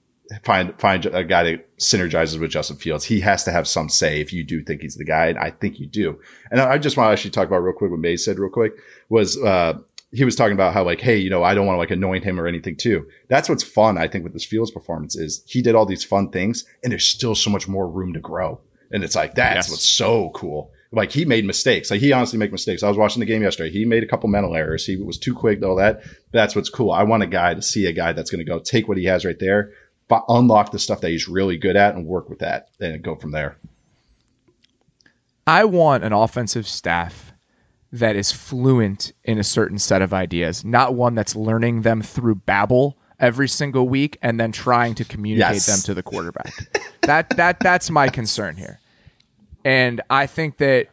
find find a guy that synergizes with Justin Fields. He has to have some say if you do think he's the guy, and I think you do. And I just want to actually talk about real quick what Mays said real quick was uh, he was talking about how like, hey, you know, I don't want to like anoint him or anything too. That's what's fun, I think, with this Fields performance is he did all these fun things, and there's still so much more room to grow. And it's like that's yes. what's so cool. Like he made mistakes. Like he honestly made mistakes. I was watching the game yesterday. He made a couple mental errors. He was too quick, all that. That's what's cool. I want a guy to see a guy that's going to go take what he has right there, unlock the stuff that he's really good at and work with that and go from there. I want an offensive staff that is fluent in a certain set of ideas, not one that's learning them through babble every single week and then trying to communicate yes. them to the quarterback. that that that's my concern here. And I think that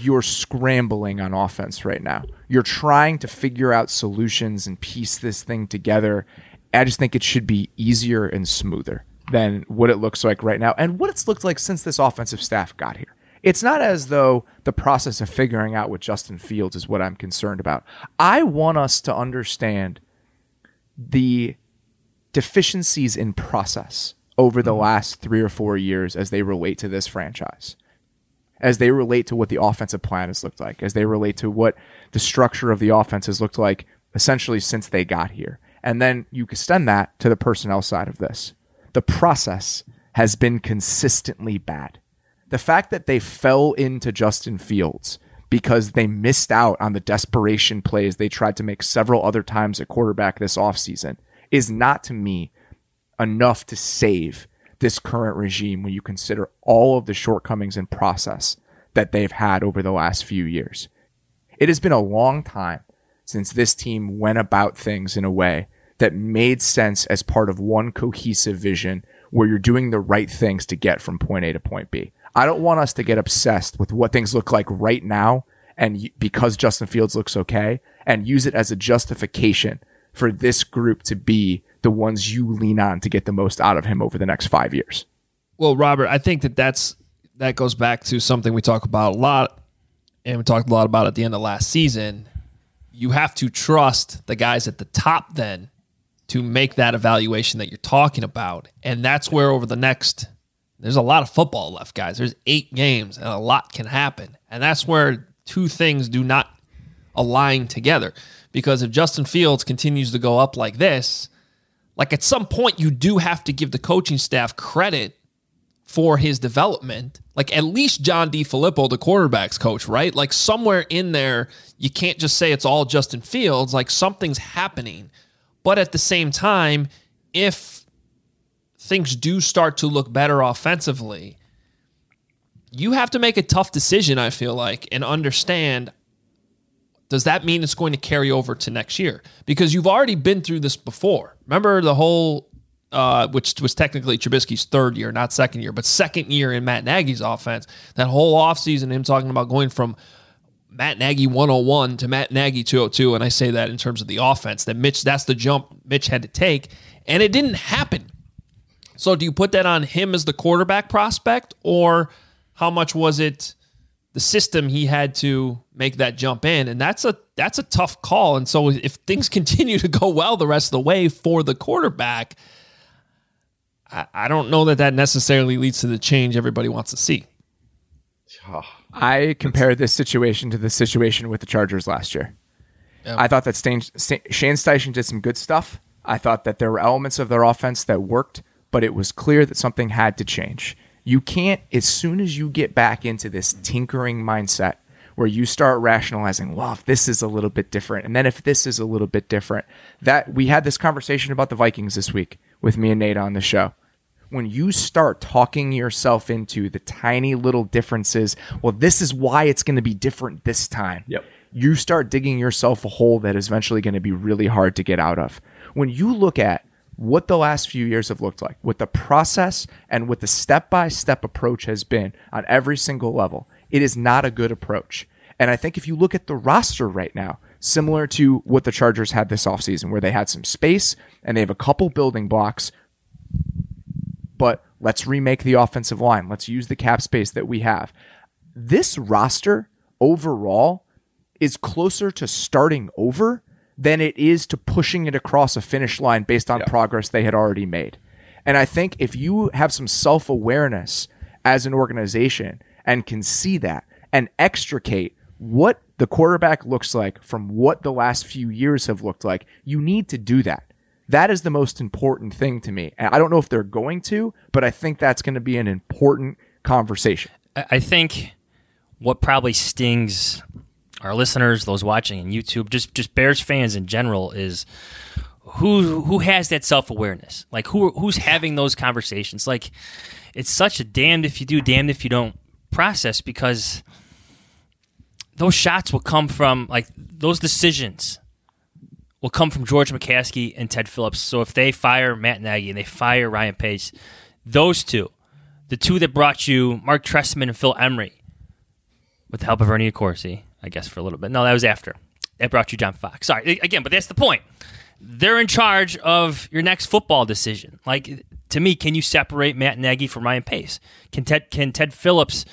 you're scrambling on offense right now. You're trying to figure out solutions and piece this thing together I just think it should be easier and smoother than what it looks like right now and what it's looked like since this offensive staff got here. It's not as though the process of figuring out what Justin Fields is what I'm concerned about. I want us to understand the deficiencies in process over the mm-hmm. last three or four years as they relate to this franchise, as they relate to what the offensive plan has looked like, as they relate to what the structure of the offense has looked like essentially since they got here. And then you extend that to the personnel side of this. The process has been consistently bad. The fact that they fell into Justin Fields because they missed out on the desperation plays they tried to make several other times at quarterback this offseason is not to me enough to save this current regime when you consider all of the shortcomings in process that they've had over the last few years. It has been a long time since this team went about things in a way that made sense as part of one cohesive vision where you're doing the right things to get from point A to point B. I don't want us to get obsessed with what things look like right now and because Justin Fields looks okay and use it as a justification for this group to be the ones you lean on to get the most out of him over the next 5 years. Well, Robert, I think that that's that goes back to something we talk about a lot and we talked a lot about at the end of last season. You have to trust the guys at the top then to make that evaluation that you're talking about. And that's where over the next there's a lot of football left, guys. There's 8 games and a lot can happen. And that's where two things do not align together. Because if Justin Fields continues to go up like this, like at some point you do have to give the coaching staff credit for his development. Like at least John DeFilippo, the quarterback's coach, right? Like somewhere in there, you can't just say it's all Justin Fields. Like something's happening. But at the same time, if things do start to look better offensively, you have to make a tough decision, I feel like, and understand does that mean it's going to carry over to next year? Because you've already been through this before. Remember the whole uh, which was technically Trubisky's third year, not second year, but second year in Matt Nagy's offense. That whole offseason, him talking about going from Matt Nagy 101 to Matt Nagy 202. And I say that in terms of the offense, that Mitch, that's the jump Mitch had to take. And it didn't happen. So do you put that on him as the quarterback prospect, or how much was it the system he had to make that jump in? And that's a that's a tough call. And so if things continue to go well the rest of the way for the quarterback, I, I don't know that that necessarily leads to the change everybody wants to see. Ah. I compare this situation to the situation with the Chargers last year. Yeah. I thought that Stain, Sta- Shane Steichen did some good stuff. I thought that there were elements of their offense that worked, but it was clear that something had to change. You can't, as soon as you get back into this tinkering mindset where you start rationalizing, well, if this is a little bit different, and then if this is a little bit different, that we had this conversation about the Vikings this week with me and Nate on the show when you start talking yourself into the tiny little differences, well, this is why it's going to be different this time. Yep. You start digging yourself a hole that is eventually going to be really hard to get out of. When you look at what the last few years have looked like, what the process and what the step by step approach has been on every single level, it is not a good approach. And I think if you look at the roster right now, similar to what the Chargers had this offseason, where they had some space and they have a couple building blocks but let's remake the offensive line. Let's use the cap space that we have. This roster overall is closer to starting over than it is to pushing it across a finish line based on progress they had already made. And I think if you have some self awareness as an organization and can see that and extricate what the quarterback looks like from what the last few years have looked like, you need to do that. That is the most important thing to me. I don't know if they're going to, but I think that's going to be an important conversation. I I think what probably stings our listeners, those watching on YouTube, just just Bears fans in general, is who who has that self awareness? Like who who's having those conversations? Like it's such a damned if you do, damned if you don't process because those shots will come from like those decisions will come from George McCaskey and Ted Phillips. So if they fire Matt Nagy and they fire Ryan Pace, those two, the two that brought you Mark Trestman and Phil Emery, with the help of Ernie Accorsi, I guess for a little bit. No, that was after. That brought you John Fox. Sorry, again, but that's the point. They're in charge of your next football decision. Like to me, can you separate Matt Nagy from Ryan Pace? Can Ted can Ted Phillips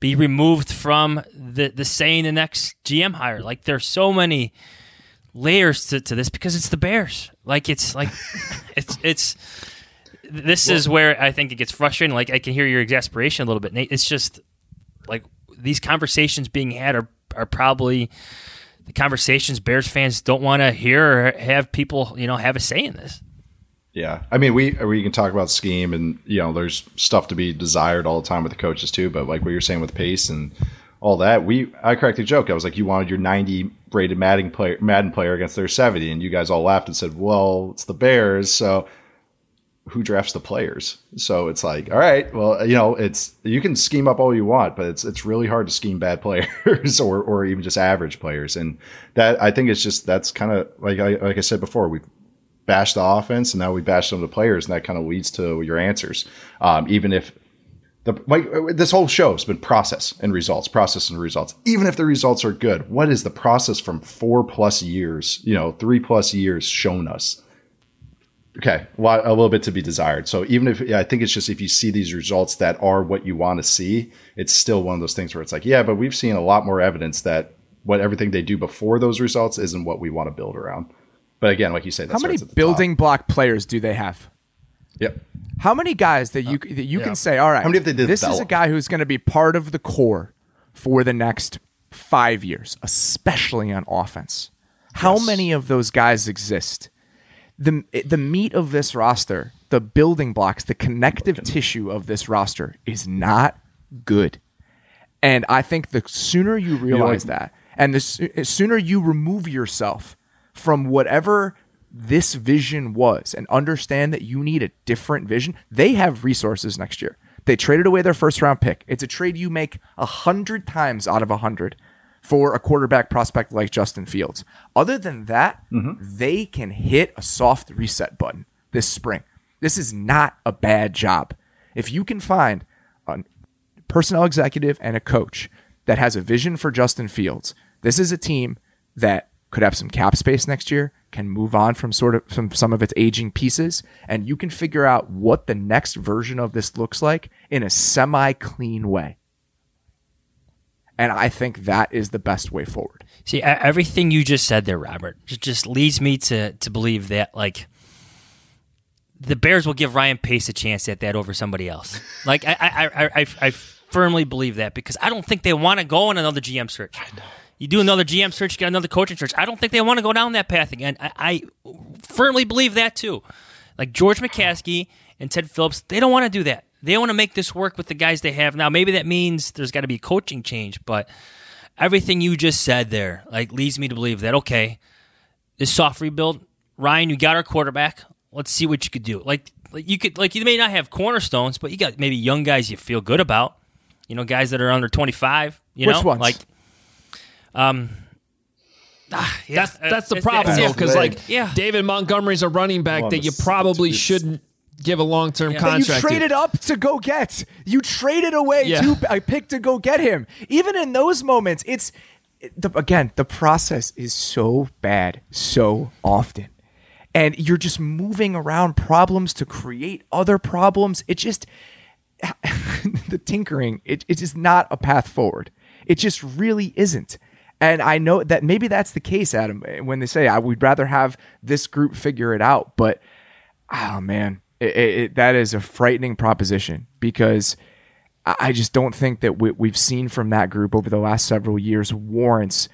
be removed from the the saying the next GM hire? Like there's so many layers to, to this because it's the Bears. Like it's like it's it's this is where I think it gets frustrating. Like I can hear your exasperation a little bit, Nate. It's just like these conversations being had are are probably the conversations Bears fans don't want to hear or have people you know have a say in this. Yeah, I mean, we we can talk about scheme, and you know, there's stuff to be desired all the time with the coaches too. But like what you're saying with pace and all that, we I cracked a joke. I was like, you wanted your 90 rated Madden player Madden player against their 70, and you guys all laughed and said, well, it's the Bears, so who drafts the players? So it's like, all right, well, you know, it's you can scheme up all you want, but it's it's really hard to scheme bad players or or even just average players, and that I think it's just that's kind of like I like I said before, we bash the offense and now we bash some of the players and that kind of leads to your answers um, even if the like this whole show has been process and results process and results. Even if the results are good what is the process from four plus years you know three plus years shown us? Okay well, a little bit to be desired. So even if yeah, i think it's just if you see these results that are what you want to see it's still one of those things where it's like yeah but we've seen a lot more evidence that what everything they do before those results isn't what we want to build around. But again, like you say, How many starts at the building block players do they have? Yep. How many guys that you that you yeah. can say, all right, How many this is a guy who's going to be part of the core for the next five years, especially on offense. How many of those guys exist? The the meat of this roster, the building blocks, the connective tissue of this roster is not good. And I think the sooner you realize like- that, and the sooner you remove yourself from whatever this vision was and understand that you need a different vision, they have resources next year. They traded away their first round pick. It's a trade you make a hundred times out of a hundred for a quarterback prospect like Justin Fields. Other than that, mm-hmm. they can hit a soft reset button this spring. This is not a bad job. If you can find a personnel executive and a coach that has a vision for Justin Fields, this is a team that could have some cap space next year, can move on from sort of from some of its aging pieces, and you can figure out what the next version of this looks like in a semi-clean way. And I think that is the best way forward. See, everything you just said there, Robert, just, just leads me to to believe that like the Bears will give Ryan Pace a chance at that over somebody else. Like I I I, I, I firmly believe that because I don't think they want to go on another GM search. You do another GM search, you get another coaching search. I don't think they want to go down that path again. I, I firmly believe that too. Like George McCaskey and Ted Phillips, they don't want to do that. They want to make this work with the guys they have now. Maybe that means there's got to be a coaching change, but everything you just said there like leads me to believe that okay, this soft rebuild, Ryan, you got our quarterback. Let's see what you could do. Like, like you could like you may not have cornerstones, but you got maybe young guys you feel good about. You know, guys that are under twenty five. You Which know, ones? like um. ah, yeah, That's that's the problem that's- though, yeah. because like yeah, David Montgomery's a running back Well, that you it's- probably shouldn't give a long term That contract. you to. traded up to go get. You traded away Yeah. two a pick to go get him. Even in those moments, it's the, again the process is so bad so often, and you're just moving around problems to create other problems. It just the tinkering. It, it is not a path forward. It just really isn't. And I know that maybe that's the case, Adam, eh, when they say I would rather have this group figure it out. But oh man, it, it, that is a frightening proposition because I just don't think that what we've seen from that group over the last several years warrants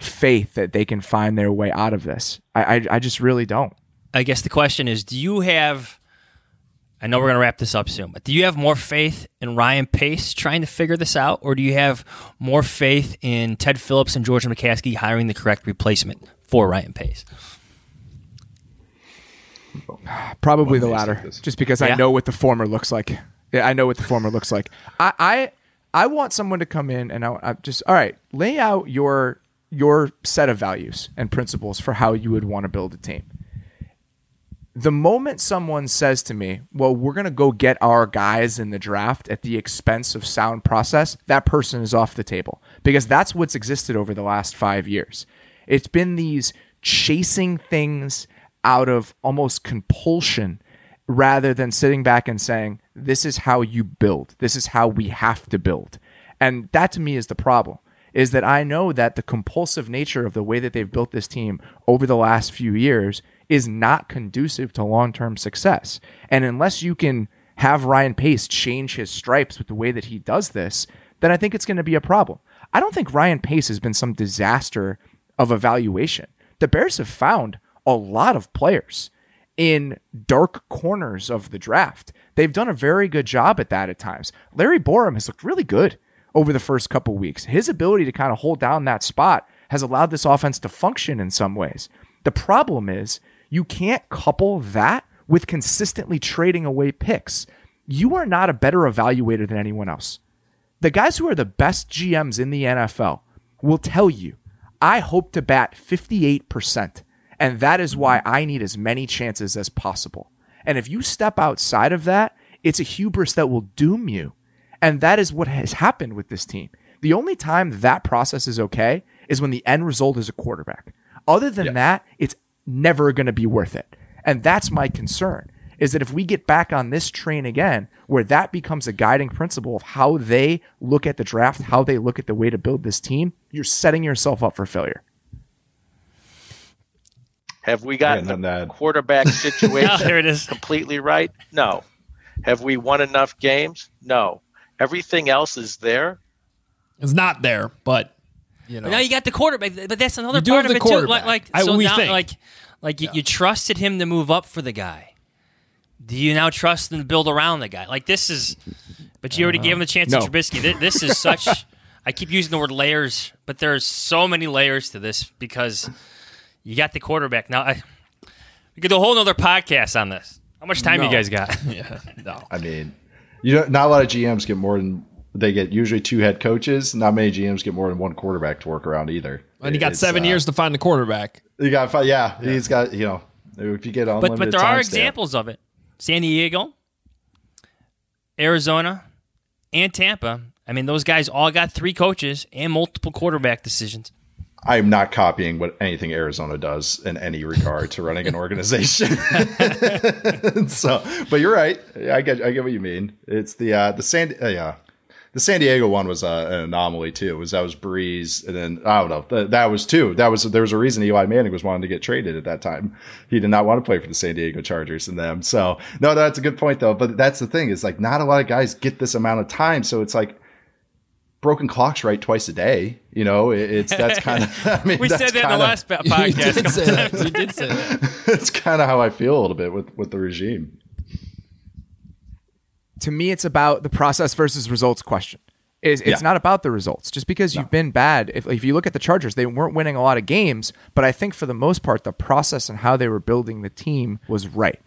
faith that they can find their way out of this. I, I, I just really don't. I guess the question is, do you have? I know we're going to wrap this up soon, but do you have more faith in Ryan Pace trying to figure this out, or do you have more faith in Ted Phillips and George McCaskey hiring the correct replacement for Ryan Pace? Probably the latter, just because I know what the former looks like. Yeah, I know what the former looks like. I I, I want someone to come in and I, I just all right, lay out your your set of values and principles for how you would want to build a team. The moment someone says to me, "Well, we're going to go get our guys in the draft at the expense of sound process," that person is off the table because that's what's existed over the last 5 years. It's been these chasing things out of almost compulsion rather than sitting back and saying, this is how you build. This is how we have to build. And that to me is the problem is that I know that the compulsive nature of the way that they've built this team over the last few years is not conducive to long-term success. And unless you can have Ryan Pace change his stripes with the way that he does this, then I think it's going to be a problem. I don't think Ryan Pace has been some disaster of evaluation. The Bears have found a lot of players in dark corners of the draft. They've done a very good job at that at times. Larry Borom has looked really good over the first couple weeks. His ability to kind of hold down that spot has allowed this offense to function in some ways. The problem is you can't couple that with consistently trading away picks. You are not a better evaluator than anyone else. The guys who are the best GMs in the NFL will tell you, I hope to bat 58%. And that is why I need as many chances as possible. And if you step outside of that, it's a hubris that will doom you. And that is what has happened with this team. The only time that process is okay is when the end result is a quarterback. Other than that, it's never going to be worth it. And that's my concern is that if we get back on this train again, where that becomes a guiding principle of how they look at the draft, how they look at the way to build this team, you're setting yourself up for failure. Have we gotten the quarterback situation there it is. completely right? No. Have we won enough games? No. Everything else is there. It's not there, but you know. But now you got the quarterback, but that's another You do part have of the it too. quarterback. Like, like I- so we now, think. like, like you, you trusted him to move up for the guy. Do you now trust him to build around the guy? Like this is, but you already gave him the chance no. to Trubisky. This, this is such. I keep using the word layers, but there's so many layers to this because you got the quarterback now. I, we could do a whole other podcast on this. How much time No. you guys got? yeah, no. I mean, you know, not a lot of GMs get more than they get. Usually two head coaches. Not many GMs get more than one quarterback to work around either. And you got It's, seven uh, years to find the quarterback. You got five. Yeah, he's got. You know, if you get But unlimited but there are timestamp. examples of it. San Diego, Arizona, and Tampa. I mean, those guys all got three coaches and multiple quarterback decisions. I'm not copying what anything Arizona does in any regard to running an organization. so, but you're right. I get I get what you mean. It's the uh, the San uh, yeah. The San Diego one was uh, an anomaly too. It was that was Brees, and then I don't know. That, that was too. That was there was a reason Eli Manning was wanting to get traded at that time. He did not want to play for the San Diego Chargers and them. So no, that's a good point though. But that's the thing is like not a lot of guys get this amount of time. So it's like broken clocks right twice a day. You know, it's that's kind of. I mean, we that's said that in the last podcast. You did say that. You did say that. it's kind of how I feel a little bit with with the regime. To me, it's about the process versus results question. Is it's Yeah. not about the results. Just because you've been bad, if, if you look at the Chargers, they weren't winning a lot of games, but I think for the most part, the process and how they were building the team was right.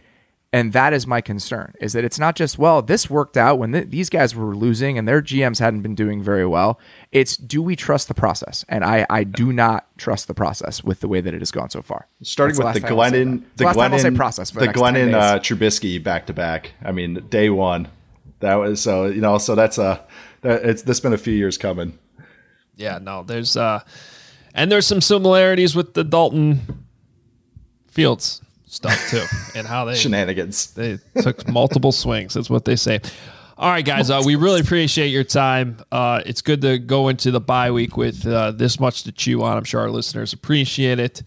And that is my concern: is that it's not just well, this worked out when th- these guys were losing and their GMs hadn't been doing very well. It's do we trust the process? And I, I do not trust the process with the way that it has gone so far. Starting That's with the Glennon, the last time say Glennon, process the next 10 Glennon uh, Trubisky back to back. I mean, day one. That was so you know. So that's a that, it's this been a few years coming. Yeah, no, there's uh and there's some similarities with the Dalton Fields stuff too, and how they Shenanigans. They took multiple swings. That's what they say. All right, guys, uh, we really appreciate your time. Uh, it's good to go into the bye week with uh, this much to chew on. I'm sure our listeners appreciate it.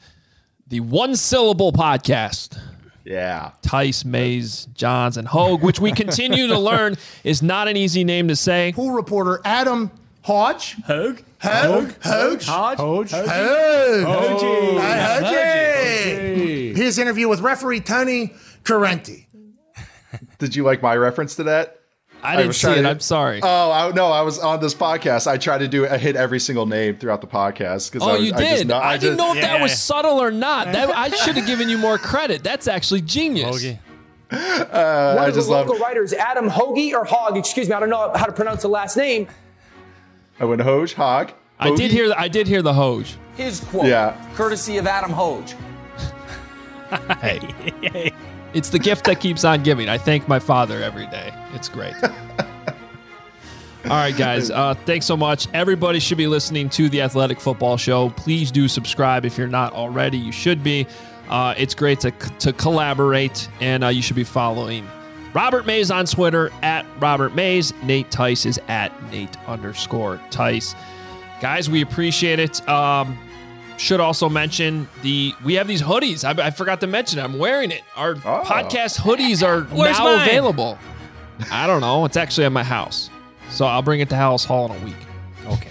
The one syllable podcast. Yeah. Tice, Mays, Jahns, and Hogue, which we continue to learn is not an easy name to say. Pool reporter Adam Hodge. Hogue. Hogue. Hogue. Hodge. Hogue. Hogue. Hogue. Hogue. Hogue. His interview with referee Tony Corrente. Did you like my reference to that? I didn't was see it. to- I'm sorry. Oh I, no, I was on this podcast. I tried to do. I hit every single name throughout the podcast. 'cause Oh, I, you I just did. know- I, didn't just- know if that was subtle or not. That, I should have given you more credit. That's actually genius. Uh, One I of just the love. local writers, Adam Hoagie or Hogg, excuse me, I don't know how to pronounce the last name. I went Hoj Hog. I did hear. I did hear the Hoge. His quote, Yeah. courtesy of Adam Hoge. Hey, it's the gift that keeps on giving. I thank my father every day. It's great. All right, guys. Uh, thanks so much. Everybody should be listening to the Athletic Football Show. Please do subscribe if you're not already. You should be. Uh, it's great to to collaborate, and uh, you should be following Robert Mays on Twitter at Robert Mays. Nate Tice is at Nate underscore Tice. Guys, we appreciate it. Um, should also mention the we have these hoodies. I, I forgot to mention. it. I'm wearing it. Our podcast hoodies are Where's now mine? available. I don't know. It's actually at my house, so I'll bring it to Halas Hall in a week. Okay.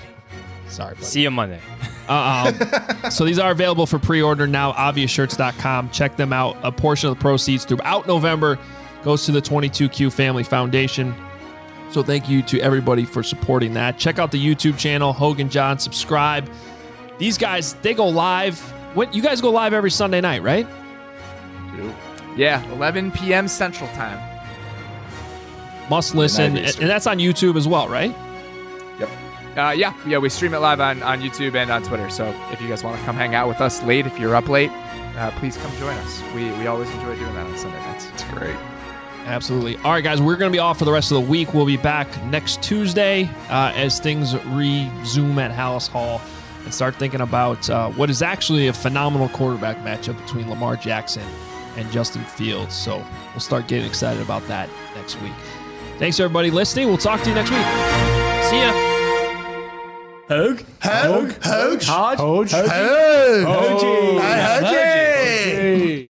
Sorry. Buddy. See you Monday. Uh, um, so these are available for pre-order now. Obviousshirts.com. Check them out. A portion of the proceeds throughout November goes to the 22Q Family Foundation. So thank you to everybody for supporting that. Check out the YouTube channel, Hoge and Jahns. Subscribe. These guys, they go live. When you guys go live every Sunday night, right? Yeah, 11 p.m. Central Time. Must listen, and, that's on YouTube as well, right? Uh, yeah, yeah, we stream it live on, on YouTube and on Twitter. So if you guys want to come hang out with us late, if you're up late, uh, please come join us. We, we always enjoy doing that on Sunday nights. It's great. Absolutely. All right, guys, we're going to be off for the rest of the week. We'll be back next Tuesday uh, as things resume at Halas Hall and start thinking about uh, what is actually a phenomenal quarterback matchup between Lamar Jackson and Justin Fields. So we'll start getting excited about that next week. Thanks, everybody, listening. We'll talk to you next week. See ya. Hogue. Hogue. Hogue. Hodge. Hogue. Hogue. Hogue. Hogue. Hogue.